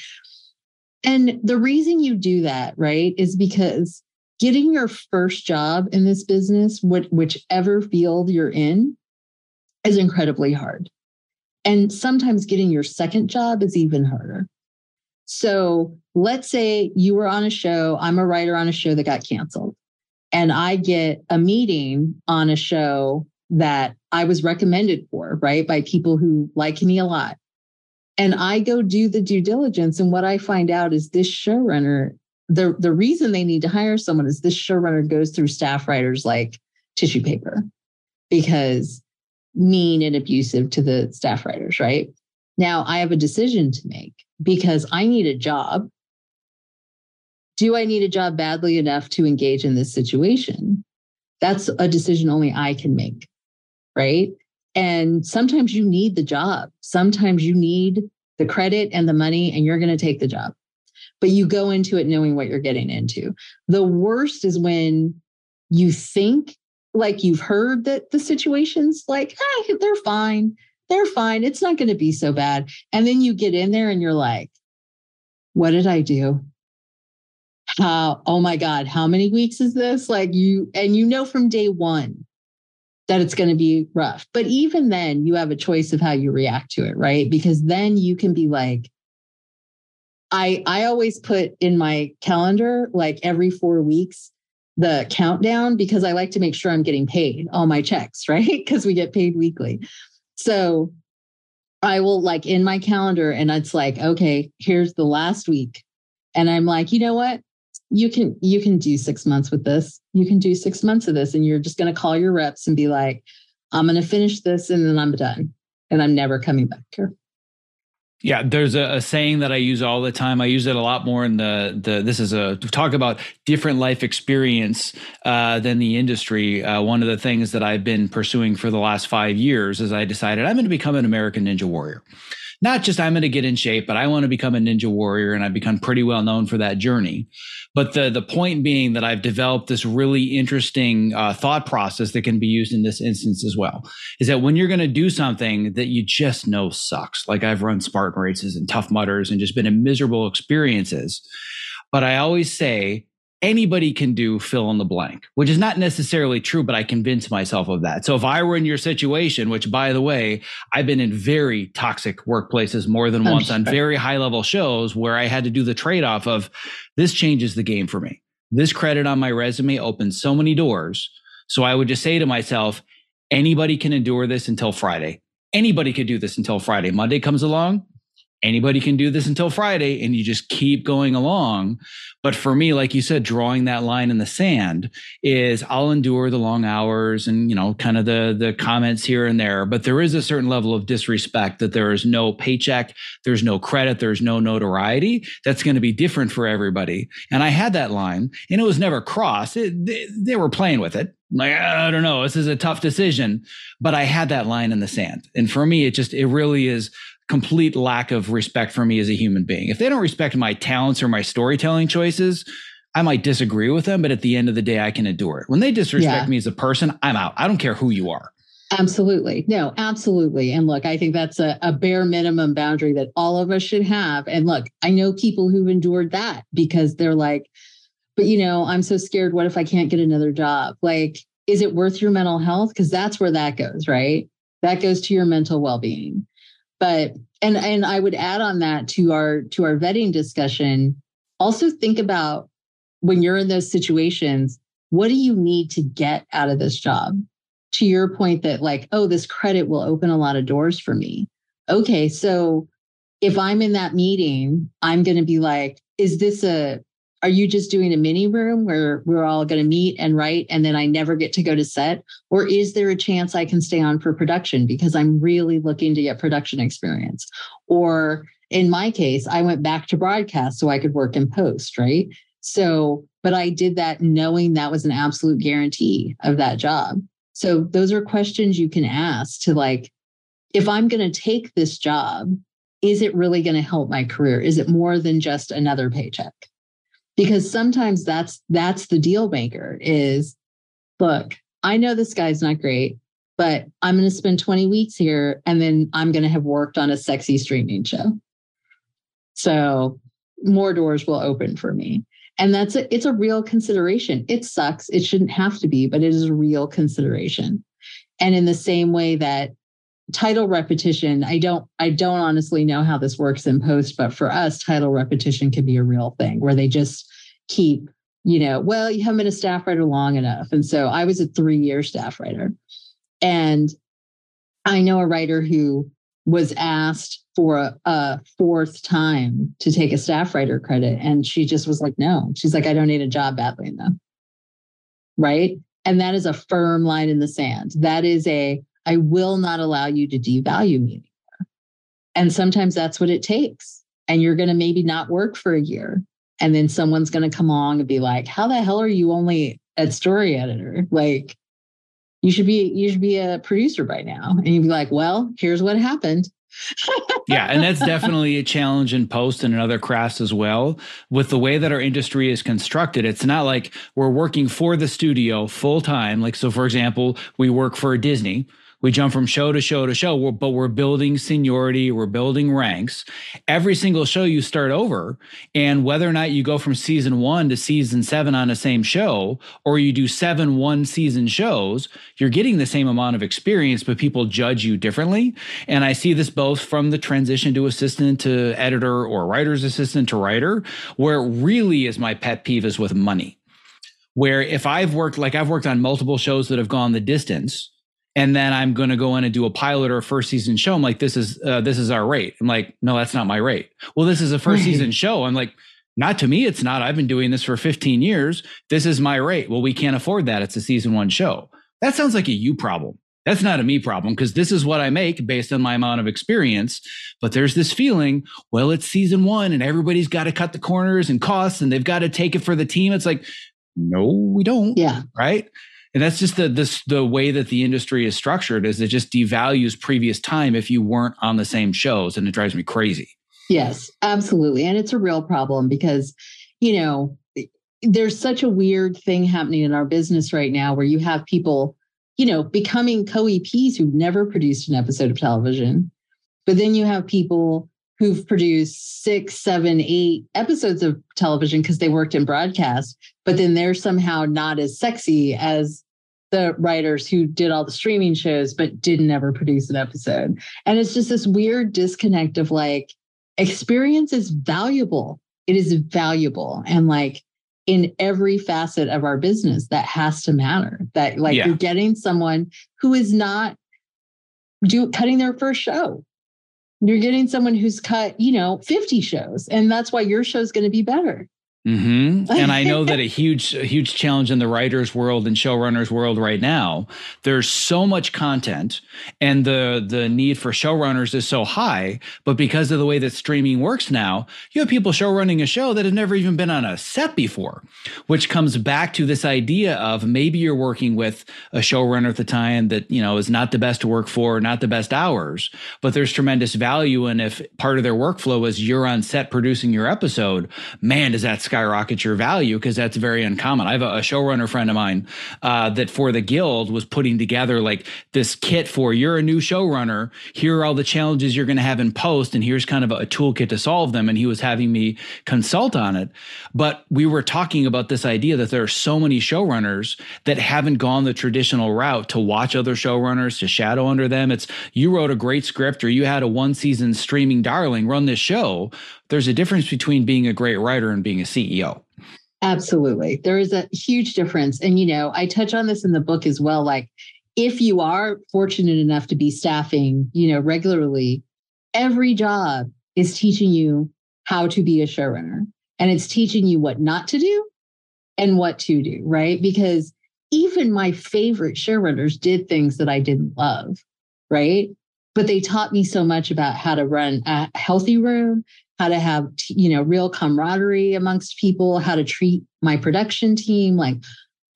And the reason you do that, right, is because getting your first job in this business, what, whichever field you're in, is incredibly hard. And sometimes getting your second job is even harder. So let's say you were on a show, I'm a writer on a show that got canceled, and I get a meeting on a show that I was recommended for, right, by people who like me a lot. And I go do the due diligence. And what I find out is this showrunner, the, the reason they need to hire someone is this showrunner goes through staff writers like tissue paper because mean and abusive to the staff writers, right? Now I have a decision to make because I need a job. Do I need a job badly enough to engage in this situation? That's a decision only I can make, right? And sometimes you need the job. Sometimes you need the credit and the money, and you're going to take the job. But you go into it knowing what you're getting into. The worst is when you think like you've heard that the situation's like, hey, they're fine. They're fine. It's not going to be so bad. And then you get in there and you're like, what did I do? How, oh my God, how many weeks is this? Like you, and you know from day one, that it's going to be rough. But even then, you have a choice of how you react to it, right? Because then you can be like, I I always put in my calendar like every four weeks the countdown because I like to make sure I'm getting paid all my checks, right? Because we get paid weekly. So I will like in my calendar and it's like, okay, here's the last week. And I'm like, you know what? You can you can do 6 months with this. You can do 6 months of this and you're just to call your reps and be like, I'm to finish this and then I'm done. And I'm never coming back here. Yeah, there's a, a, saying that I use all the time. I use it a lot more in the the. This is a talk about different life experience uh, than the industry. Uh, one of the things that I've been pursuing for the last five years is I decided I'm going to become an American Ninja Warrior not just I'm going to get in shape, but I want to become a ninja warrior. And I've become pretty well known for that journey. But the, the point being that I've developed this really interesting uh, thought process that can be used in this instance as well is that when you're going to do something that you just know sucks, like I've run Spartan races and Tough Mudders and just been in miserable experiences. But I always say, anybody can do fill in the blank, which is not necessarily true, but I convince myself of that. So if I were in your situation, which by the way, I've been in very toxic workplaces more than once on very high level shows where I had to do the trade off of this changes the game for me. This credit on my resume opens so many doors. So I would just say to myself, anybody can endure this until Friday. Anybody could do this until Friday. Monday comes along, anybody can do this until Friday and you just keep going along. But for me, like you said, drawing that line in the sand is I'll endure the long hours and, you know, kind of the, the comments here and there. But there is a certain level of disrespect that there is no paycheck, there's no credit, there's no notoriety. That's going to be different for everybody. And I had that line and it was never crossed. It, they, they were playing with it like i don't know this is a tough decision but i had that line in the sand and for me it just it really is complete lack of respect for me as a human being. If they don't respect my talents or my storytelling choices, I might disagree with them, but at the end of the day, I can endure it. When they disrespect yeah. me as a person, I'm out. I don't care who you are. Absolutely. No, absolutely. And look, I think that's a, a, bare minimum boundary that all of us should have. And look, I know people who've endured that because they're like, but you know, I'm so scared. What if I can't get another job? Like, is it worth your mental health? Because that's where that goes, right? That goes to your mental well being but and and i would add on that to our to our vetting discussion also think about when you're in those situations what do you need to get out of this job? To your point that like oh this credit will open a lot of doors for me. Okay so if i'm in that meeting i'm going to be like is this a are you just doing a mini room where we're all going to meet and write and then I never get to go to set? Or is there a chance I can stay on for production because I'm really looking to get production experience? Or in my case, I went back to broadcast so I could work in post, right? So, but I did that knowing that was an absolute guarantee of that job. So, those are questions you can ask to like, if I'm going to take this job, is it really going to help my career? Is it more than just another paycheck? Because sometimes that's that's the deal maker is look i know this guy's not great but i'm going to spend 20 weeks here and then i'm going to have worked on a sexy streaming show. So more doors will open for me. And that's a, it's a real consideration. It sucks. It shouldn't have to be but it is a real consideration. And in the same way that title repetition i don't i don't honestly know how this works in post but for us title repetition can be a real thing where they just keep you know well you haven't been a staff writer long enough. And so i was a three year staff writer. And i know a writer who was asked for a, a, fourth time to take a staff writer credit. And she just was like no. She's like i don't need a job badly enough. Right? And that is a firm line in the sand. That is a I will not allow you to devalue me anymore. And sometimes that's what it takes. And you're going to maybe not work for a year. And then someone's going to come along and be like, how the hell are you only a story editor? Like, you should be you should be a producer by now. And you'd be like, well, here's what happened. yeah, and that's definitely a challenge in post and in other crafts as well. With the way that our industry is constructed, it's not like we're working for the studio full time. Like, so for example, we work for Disney we jump from show to show to show, but we're building seniority, we're building ranks. Every single show you start over, and whether or not you go from season one to season seven on the same show, or you do seven one season shows, you're getting the same amount of experience, but people judge you differently. And I see this both from the transition to assistant to editor or writer's assistant to writer, where it really is my pet peeve is with money. Where if I've worked, like I've worked on multiple shows that have gone the distance, and then I'm going to go in and do a pilot or a first season show. I'm like, this is uh, this is our rate. I'm like, no, that's not my rate. Well, this is a first season show. I'm like, not to me, it's not. I've been doing this for 15 years. This is my rate. Well, we can't afford that. It's a season one show. That sounds like a you problem. That's not a me problem because this is what I make based on my amount of experience. But there's this feeling, well, it's season one and everybody's got to cut the corners and costs and they've got to take it for the team. It's like, no, we don't. Yeah. Right. And that's just the this the way that the industry is structured is it just devalues previous time if you weren't on the same shows. And it drives me crazy. Yes, absolutely. And it's a real problem because, you know, there's such a weird thing happening in our business right now where you have people you know, becoming co-EPs who've never produced an episode of television. But then you have people who've produced six, seven, eight episodes of television because they worked in broadcast, but then they're somehow not as sexy as the writers who did all the streaming shows but didn't ever produce an episode. And it's just this weird disconnect of like experience is valuable. It is valuable. And like in every facet of our business that has to matter that like yeah. you're getting someone who is not do cutting their first show you're getting someone who's cut you know 50 shows and that's why your show is going to be better Mm-hmm. And I know that a huge, a huge challenge in the writers' world and showrunners' world right now. There's so much content, and the the need for showrunners is so high. But because of the way that streaming works now, you have people showrunning a show that have never even been on a set before, which comes back to this idea of maybe you're working with a showrunner at the time that you know is not the best to work for, not the best hours, but there's tremendous value. And if part of their workflow is you're on set producing your episode, man, does that skyrocket your value because that's very uncommon. I have a, a showrunner friend of mine uh, that for the guild was putting together like this kit for you're a new showrunner. Here are all the challenges you're going to have in post, and here's kind of a, a toolkit to solve them. And he was having me consult on it. But we were talking about this idea that there are so many showrunners that haven't gone the traditional route to watch other showrunners, to shadow under them. It's you wrote a great script or you had a one season streaming darling run this show there's a difference between being a great writer and being a CEO. Absolutely. There is a huge difference. And, you know, I touch on this in the book as well. Like, if you are fortunate enough to be staffing, you know, regularly, every job is teaching you how to be a showrunner and it's teaching you what not to do and what to do, right? Because even my favorite showrunners did things that I didn't love, right? But they taught me so much about how to run a healthy room, how to have you know real camaraderie amongst people how to treat my production team like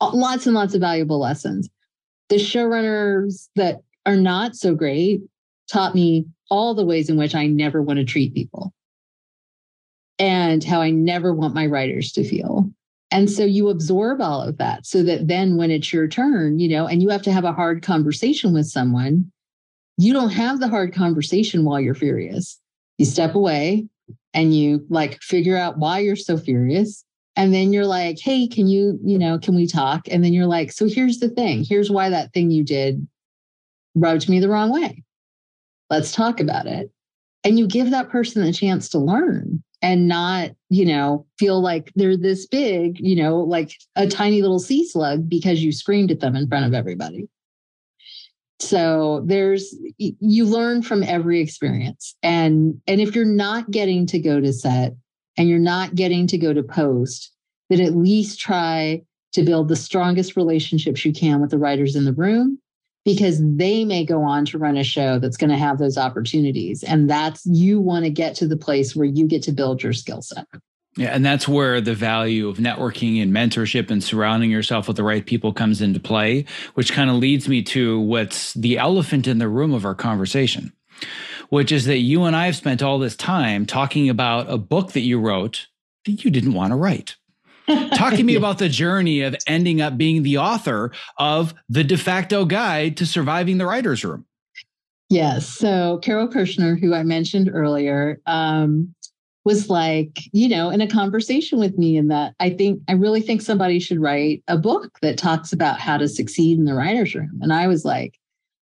lots and lots of valuable lessons. The showrunners that are not so great taught me all the ways in which i never want to treat people. And how i never want my writers to feel. And so you absorb all of that so that then when it's your turn you know and you have to have a hard conversation with someone you don't have the hard conversation while you're furious. You step away and you like figure out why you're so furious and then you're like hey can you you know can we talk? And then you're like so here's the thing. Here's why that thing you did rubbed me the wrong way. Let's talk about it. And you give that person a chance to learn and not you know feel like they're this big you know like a tiny little sea slug because you screamed at them in front of everybody so there's you learn from every experience. And and if you're not getting to go to set and you're not getting to go to post then at least try to build the strongest relationships you can with the writers in the room because they may go on to run a show that's going to have those opportunities. And that's you want to get to the place where you get to build your skill set yeah, and that's where the value of networking and mentorship and surrounding yourself with the right people comes into play, which kind of leads me to what's the elephant in the room of our conversation, which is that you and I have spent all this time talking about a book that you wrote that you didn't want to write. Talk to me yeah. about the journey of ending up being the author of the de facto guide to surviving the writer's room. Yes. So Carole Kirschner, who I mentioned earlier, um, was like, you know, in a conversation with me, and that I think, I really think somebody should write a book that talks about how to succeed in the writer's room. And I was like,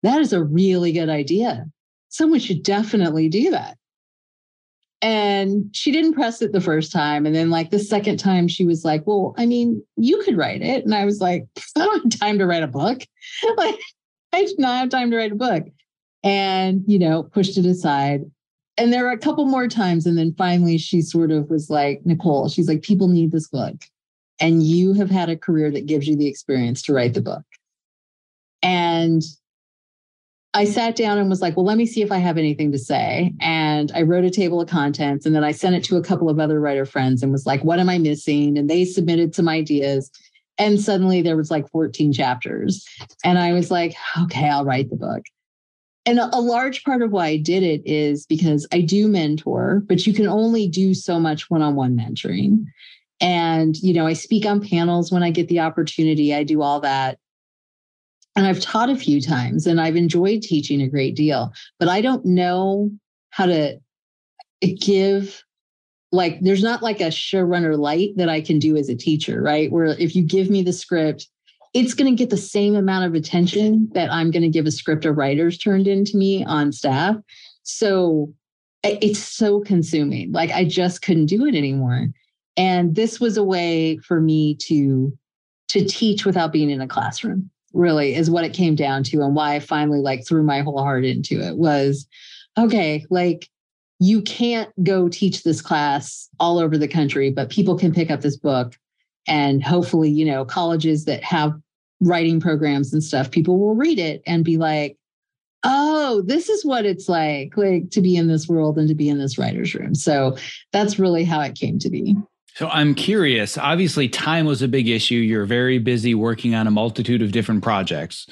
that is a really good idea. Someone should definitely do that. And she didn't press it the first time. And then, like, the second time, she was like, Well, I mean, you could write it. And I was like, I don't have time to write a book. like, I did not have time to write a book. And, you know, pushed it aside. And there were a couple more times. And then finally, she sort of was like, Niceole, she's like, people need this book. And you have had a career that gives you the experience to write the book. And I sat down and was like, well, let me see if I have anything to say. And I wrote a table of contents and then I sent it to a couple of other writer friends and was like, what am I missing? And they submitted some ideas. And suddenly there was like 14 chapters. And I was like, okay, I'll write the book. And a, large part of why I did it is because I do mentor, but you can only do so much one on one mentoring. And, you know, I speak on panels when I get the opportunity, I do all that and I've taught a few times and I've enjoyed teaching a great deal, but I don't know how to give like there's not like a showrunner light that I can do as a teacher, right? Where if you give me the script, it's going to get the same amount of attention that I'm going to give a script of writers turned into me on staff. So it's so consuming. Like I just couldn't do it anymore. And this was a way for me to to teach without being in a classroom really is what it came down to and why I finally like threw my whole heart into it was okay, like you can't go teach this class all over the country, but people can pick up this book and hopefully, you know, colleges that have writing programs and stuff, people will read it and be like, oh, this is what it's like, like to be in this world and to be in this writer's room. So that's really how it came to be. So I'm curious. Obviously, time was a big issue. You're very busy working on a multitude of different projects.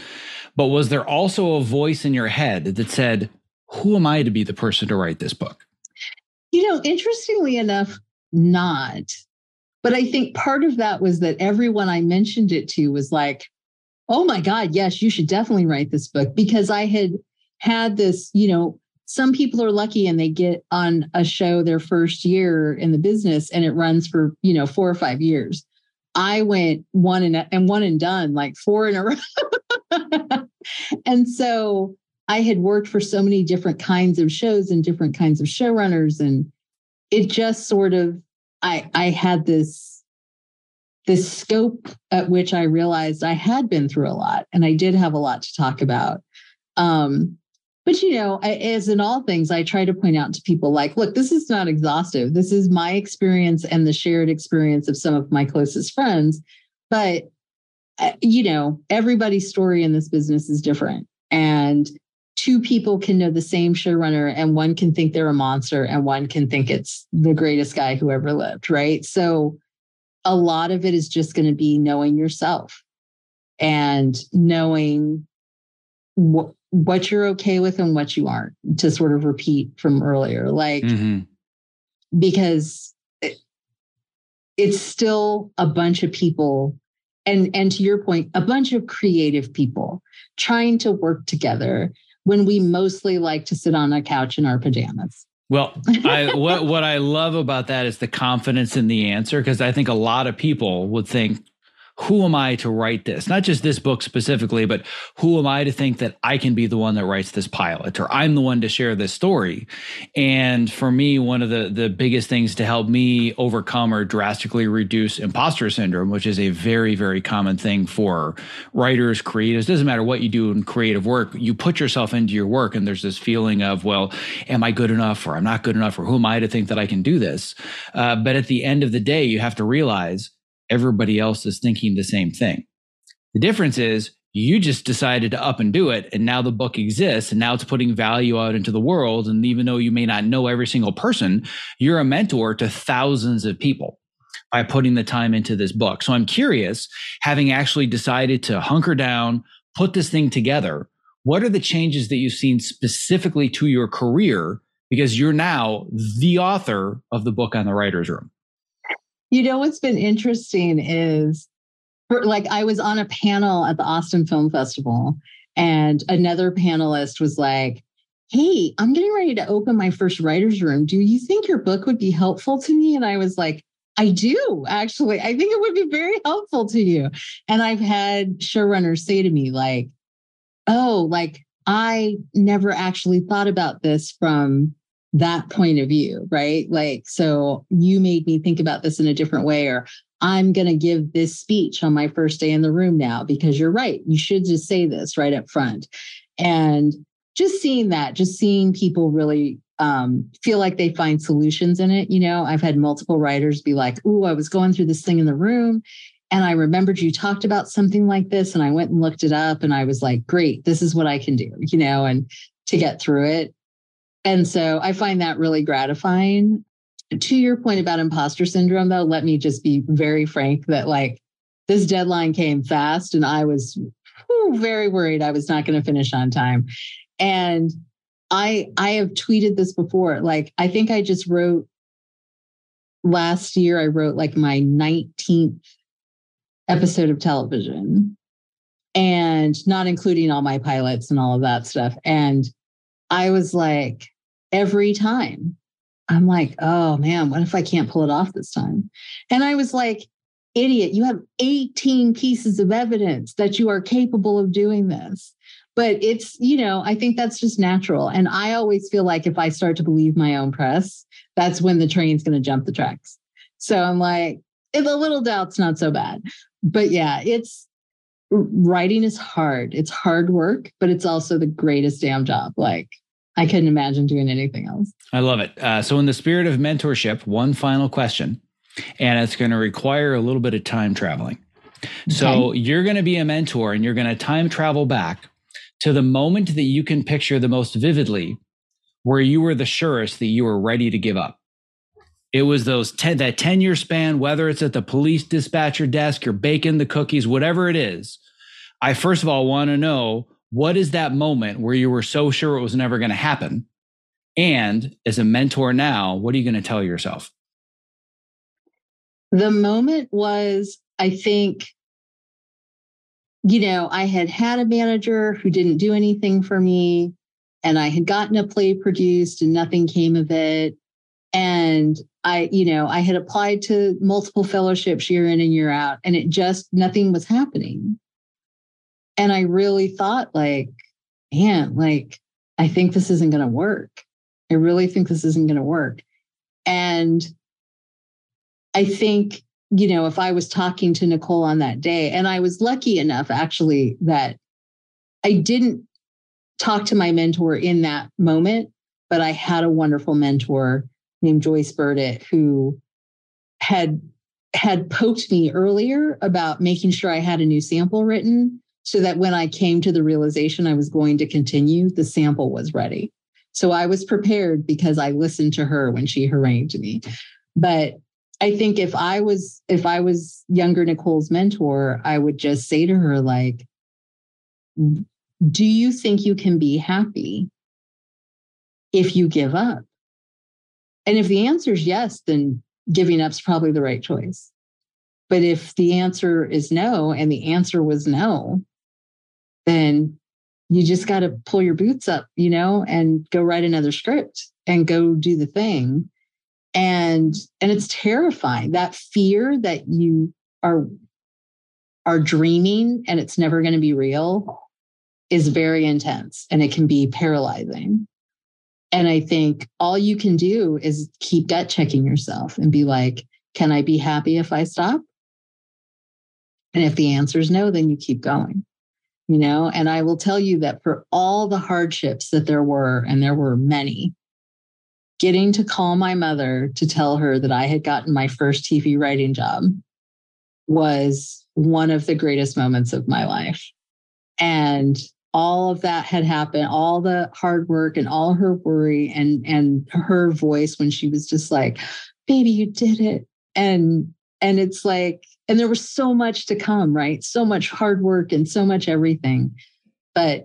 But was there also a voice in your head that said, Who am I to be the person to write this book? You know, interestingly enough, not. But I think part of that was that everyone I mentioned it to was like, Oh my God, yes, you should definitely write this book because I had had this, you know, some people are lucky and they get on a show their first year in the business and it runs for you know four or five years. I went one and, and one and done like four in a row. And so i had worked for so many different kinds of shows and different kinds of showrunners and it just sort of i i had this this scope at which i realized i had been through a lot and i did have a lot to talk about. Um but you know I, as in all things i try to point out to people like look this is not exhaustive. This is my experience and the shared experience of some of my closest friends. But uh, you know everybody's story in this business is different. And two people can know the same showrunner and one can think they're a monster and one can think it's the greatest guy who ever lived right so a lot of it is just going to be knowing yourself and knowing what what you're okay with and what you aren't to sort of repeat from earlier like mm-hmm. because it, it's still a bunch of people and and to your point a bunch of creative people trying to work together when we mostly like to sit on a couch in our pajamas. Well, I what what I love about that is the confidence in the answer because I think a lot of people would think who am I to write this? Not just this book specifically, but who am I to think that I can be the one that writes this pilot or I'm the one to share this story? And for me, one of the, the biggest things to help me overcome or drastically reduce imposter syndrome, which is a very, very common thing for writers, creatives, doesn't matter what you do in creative work, you put yourself into your work and there's this feeling of, well, am I good enough or I'm not good enough or who am I to think that I can do this? Uh, but at the end of the day, you have to realize everybody else is thinking the same thing. The difference is you just decided to up and do it. And now the book exists and now it's putting value out into the world. And even though you may not know every single person, you're a mentor to thousands of people by putting the time into this book. So I'm curious, having actually decided to hunker down, put this thing together, what are the changes that you've seen specifically to your career? Because you're now the author of the book on the writer's room. You know what's been interesting is for, like I was on a panel at the Austin Film Festival and another panelist was like, Hey, I'm getting ready to open my first writer's room. Do you think your book would be helpful to me? And I was like, I do actually. I think it would be very helpful to you. And I've had showrunners say to me, like, oh, like I never actually thought about this from that point of view, right? Like, so you made me think about this in a different way, or I'm going to give this speech on my first day in the room now because you're right. You should just say this right up front. And just seeing that, just seeing people really um, feel like they find solutions in it. You know, I've had multiple writers be like, Ooh, I was going through this thing in the room and I remembered you talked about something like this. And I went and looked it up and I was like, Great, this is what I can do, you know, and to get through it. And so I find that really gratifying. To your point about imposter syndrome, though, let me just be very frank that like this deadline came fast and I was whew, very worried I was not going to finish on time. And I I have tweeted this before. Like I think I just wrote last year I wrote like my 19th episode of television and not including all my pilots and all of that stuff. And I was like, every time, I'm like, oh man, what if I can't pull it off this time? And I was like, idiot, you have 18 pieces of evidence that you are capable of doing this. But it's, you know, I think that's just natural. And I always feel like if I start to believe my own press, that's when the train's going to jump the tracks. So I'm like, if a little doubt's not so bad. But yeah, it's writing is hard. It's hard work, but it's also the greatest damn job. Like, I couldn't imagine doing anything else. I love it. Uh, so, in the spirit of mentorship, one final question, and it's going to require a little bit of time traveling. Okay. So, you're going to be a mentor and you're going to time travel back to the moment that you can picture the most vividly where you were the surest that you were ready to give up. It was those 10, that 10 year span, whether it's at the police dispatcher desk, you're baking the cookies, whatever it is. I first of all want to know what is that moment where you were so sure it was never going to happen? And as a mentor now, what are you going to tell yourself? The moment was, I think, you know, I had had a manager who didn't do anything for me, and I had gotten a play produced and nothing came of it. And I, you know, I had applied to multiple fellowships year in and year out, and it just nothing was happening. And I really thought, like, man, like, I think this isn't going to work. I really think this isn't going to work. And I think, you know, if I was talking to Niceole on that day, and I was lucky enough actually that I didn't talk to my mentor in that moment, but I had a wonderful mentor named Joyce Burdett who had had poked me earlier about making sure I had a new sample written so that when I came to the realization I was going to continue, the sample was ready. So I was prepared because I listened to her when she harangued me. But I think if I was if I was younger Niceole's mentor, I would just say to her like do you think you can be happy if you give up? And if the answer is yes, then giving up is probably the right choice. But if the answer is no, and the answer was no, then you just got to pull your boots up, you know, and go write another script and go do the thing. And and it's terrifying. That fear that you are are dreaming and it's never going to be real is very intense and it can be paralyzing. And I think all you can do is keep gut checking yourself and be like, can I be happy if I stop? And if the answer is no, then you keep going you know? And i will tell you that for all the hardships that there were and there were many getting to call my mother to tell her that i had gotten my first tv writing job was one of the greatest moments of my life. And all of that had happened all the hard work and all her worry and and her voice when she was just like baby you did it. And and it's like and there was so much to come right so much hard work and so much everything but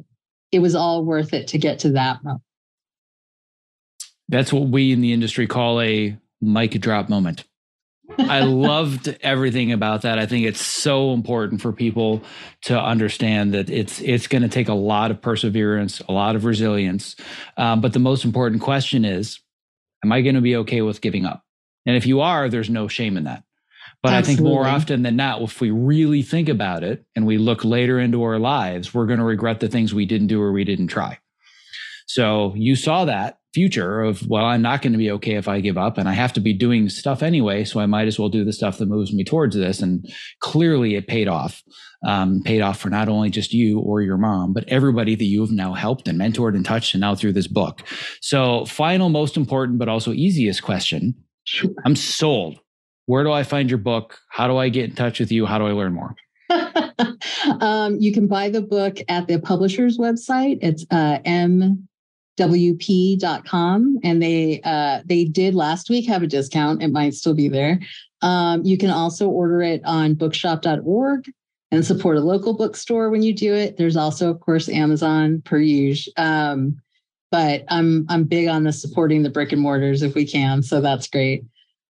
it was all worth it to get to that moment that's what we in the industry call a mic drop moment I loved everything about that. I think it's so important for people to understand that it's it's going to take a lot of perseverance, a lot of resilience. Um, but the most important question is, am I going to be okay with giving up? And if you are, there's no shame in that. But Absolutely. I think more often than not, if we really think about it and we look later into our lives, we're going to regret the things we didn't do or we didn't try. So you saw that future of, well, I'm not going to be okay if I give up and I have to be doing stuff anyway. So I might as well do the stuff that moves me towards this. And clearly it paid off. Um, paid off for not only just you or your mom, but everybody that you have now helped and mentored and touched and now through this book. So final, most important, but also easiest question. I'm sold. Where do I find your book? How do I get in touch with you? How do I learn more? um, you can buy the book at the publisher's website. It's uh, mwp.com, and they uh, they did last week have a discount. It might still be there. Um, you can also order it on bookshop.org and support a local bookstore when you do it. There's also, of course, Amazon per usual. Um, but I'm I'm big on the supporting the brick and mortars if we can, so that's great.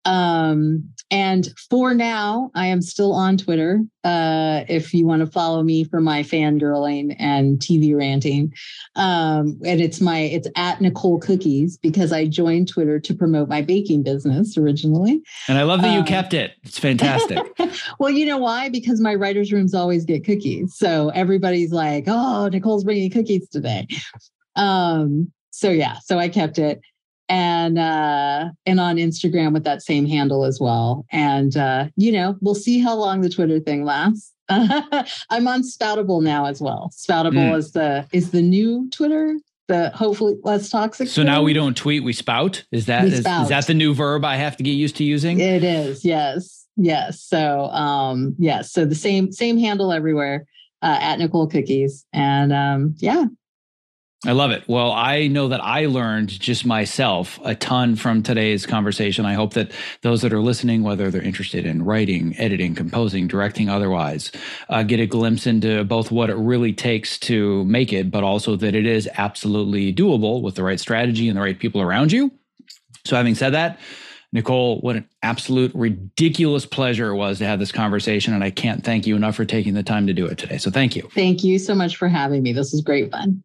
Um, and for now, I am still on Twitter. Uh, if you want to follow me for my fangirling and TV ranting, um, and it's my it's at Niceole Cookies because I joined Twitter to promote my baking business originally. And I love that you um, kept it. It's fantastic. well, you know why? Because my writers' rooms always get cookies, so everybody's like, "Oh, Niceole's bringing cookies today." Um, so yeah, so I kept it and uh and on Instagram with that same handle as well. And uh, you know, we'll see how long the Twitter thing lasts. I'm on Spoutable now as well. Spoutable mm. is the is the new Twitter, the hopefully less toxic. So Twitter. now we don't tweet, we spout. Is that is, is that the new verb I have to get used to using? It is, yes. Yes. So um yes, so the same same handle everywhere. Uh, at Niceole Cookies. And um, yeah, I love it. Well, I know that I learned just myself a ton from today's conversation. I hope that those that are listening, whether they're interested in writing, editing, composing, directing, otherwise, uh, get a glimpse into both what it really takes to make it, but also that it is absolutely doable with the right strategy and the right people around you. So, having said that, Niceole, what an absolute ridiculous pleasure it was to have this conversation. And I can't thank you enough for taking the time to do it today. So, thank you. Thank you so much for having me. This was great fun.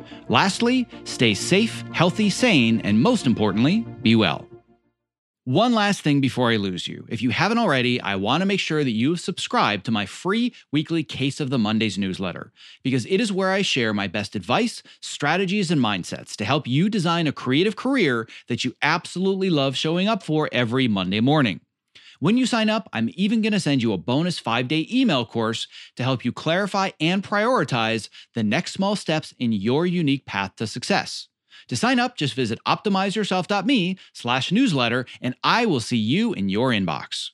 Lastly, stay safe, healthy, sane, and most importantly, be well. One last thing before I lose you. If you haven't already, I want to make sure that you've subscribed to my free weekly Case of the Mondays newsletter because it is where I share my best advice, strategies, and mindsets to help you design a creative career that you absolutely love showing up for every Monday morning. When you sign up, I'm even going to send you a bonus five day email course to help you clarify and prioritize the next small steps in your unique path to success. To sign up, just visit optimizeyourself.me slash newsletter, and I will see you in your inbox.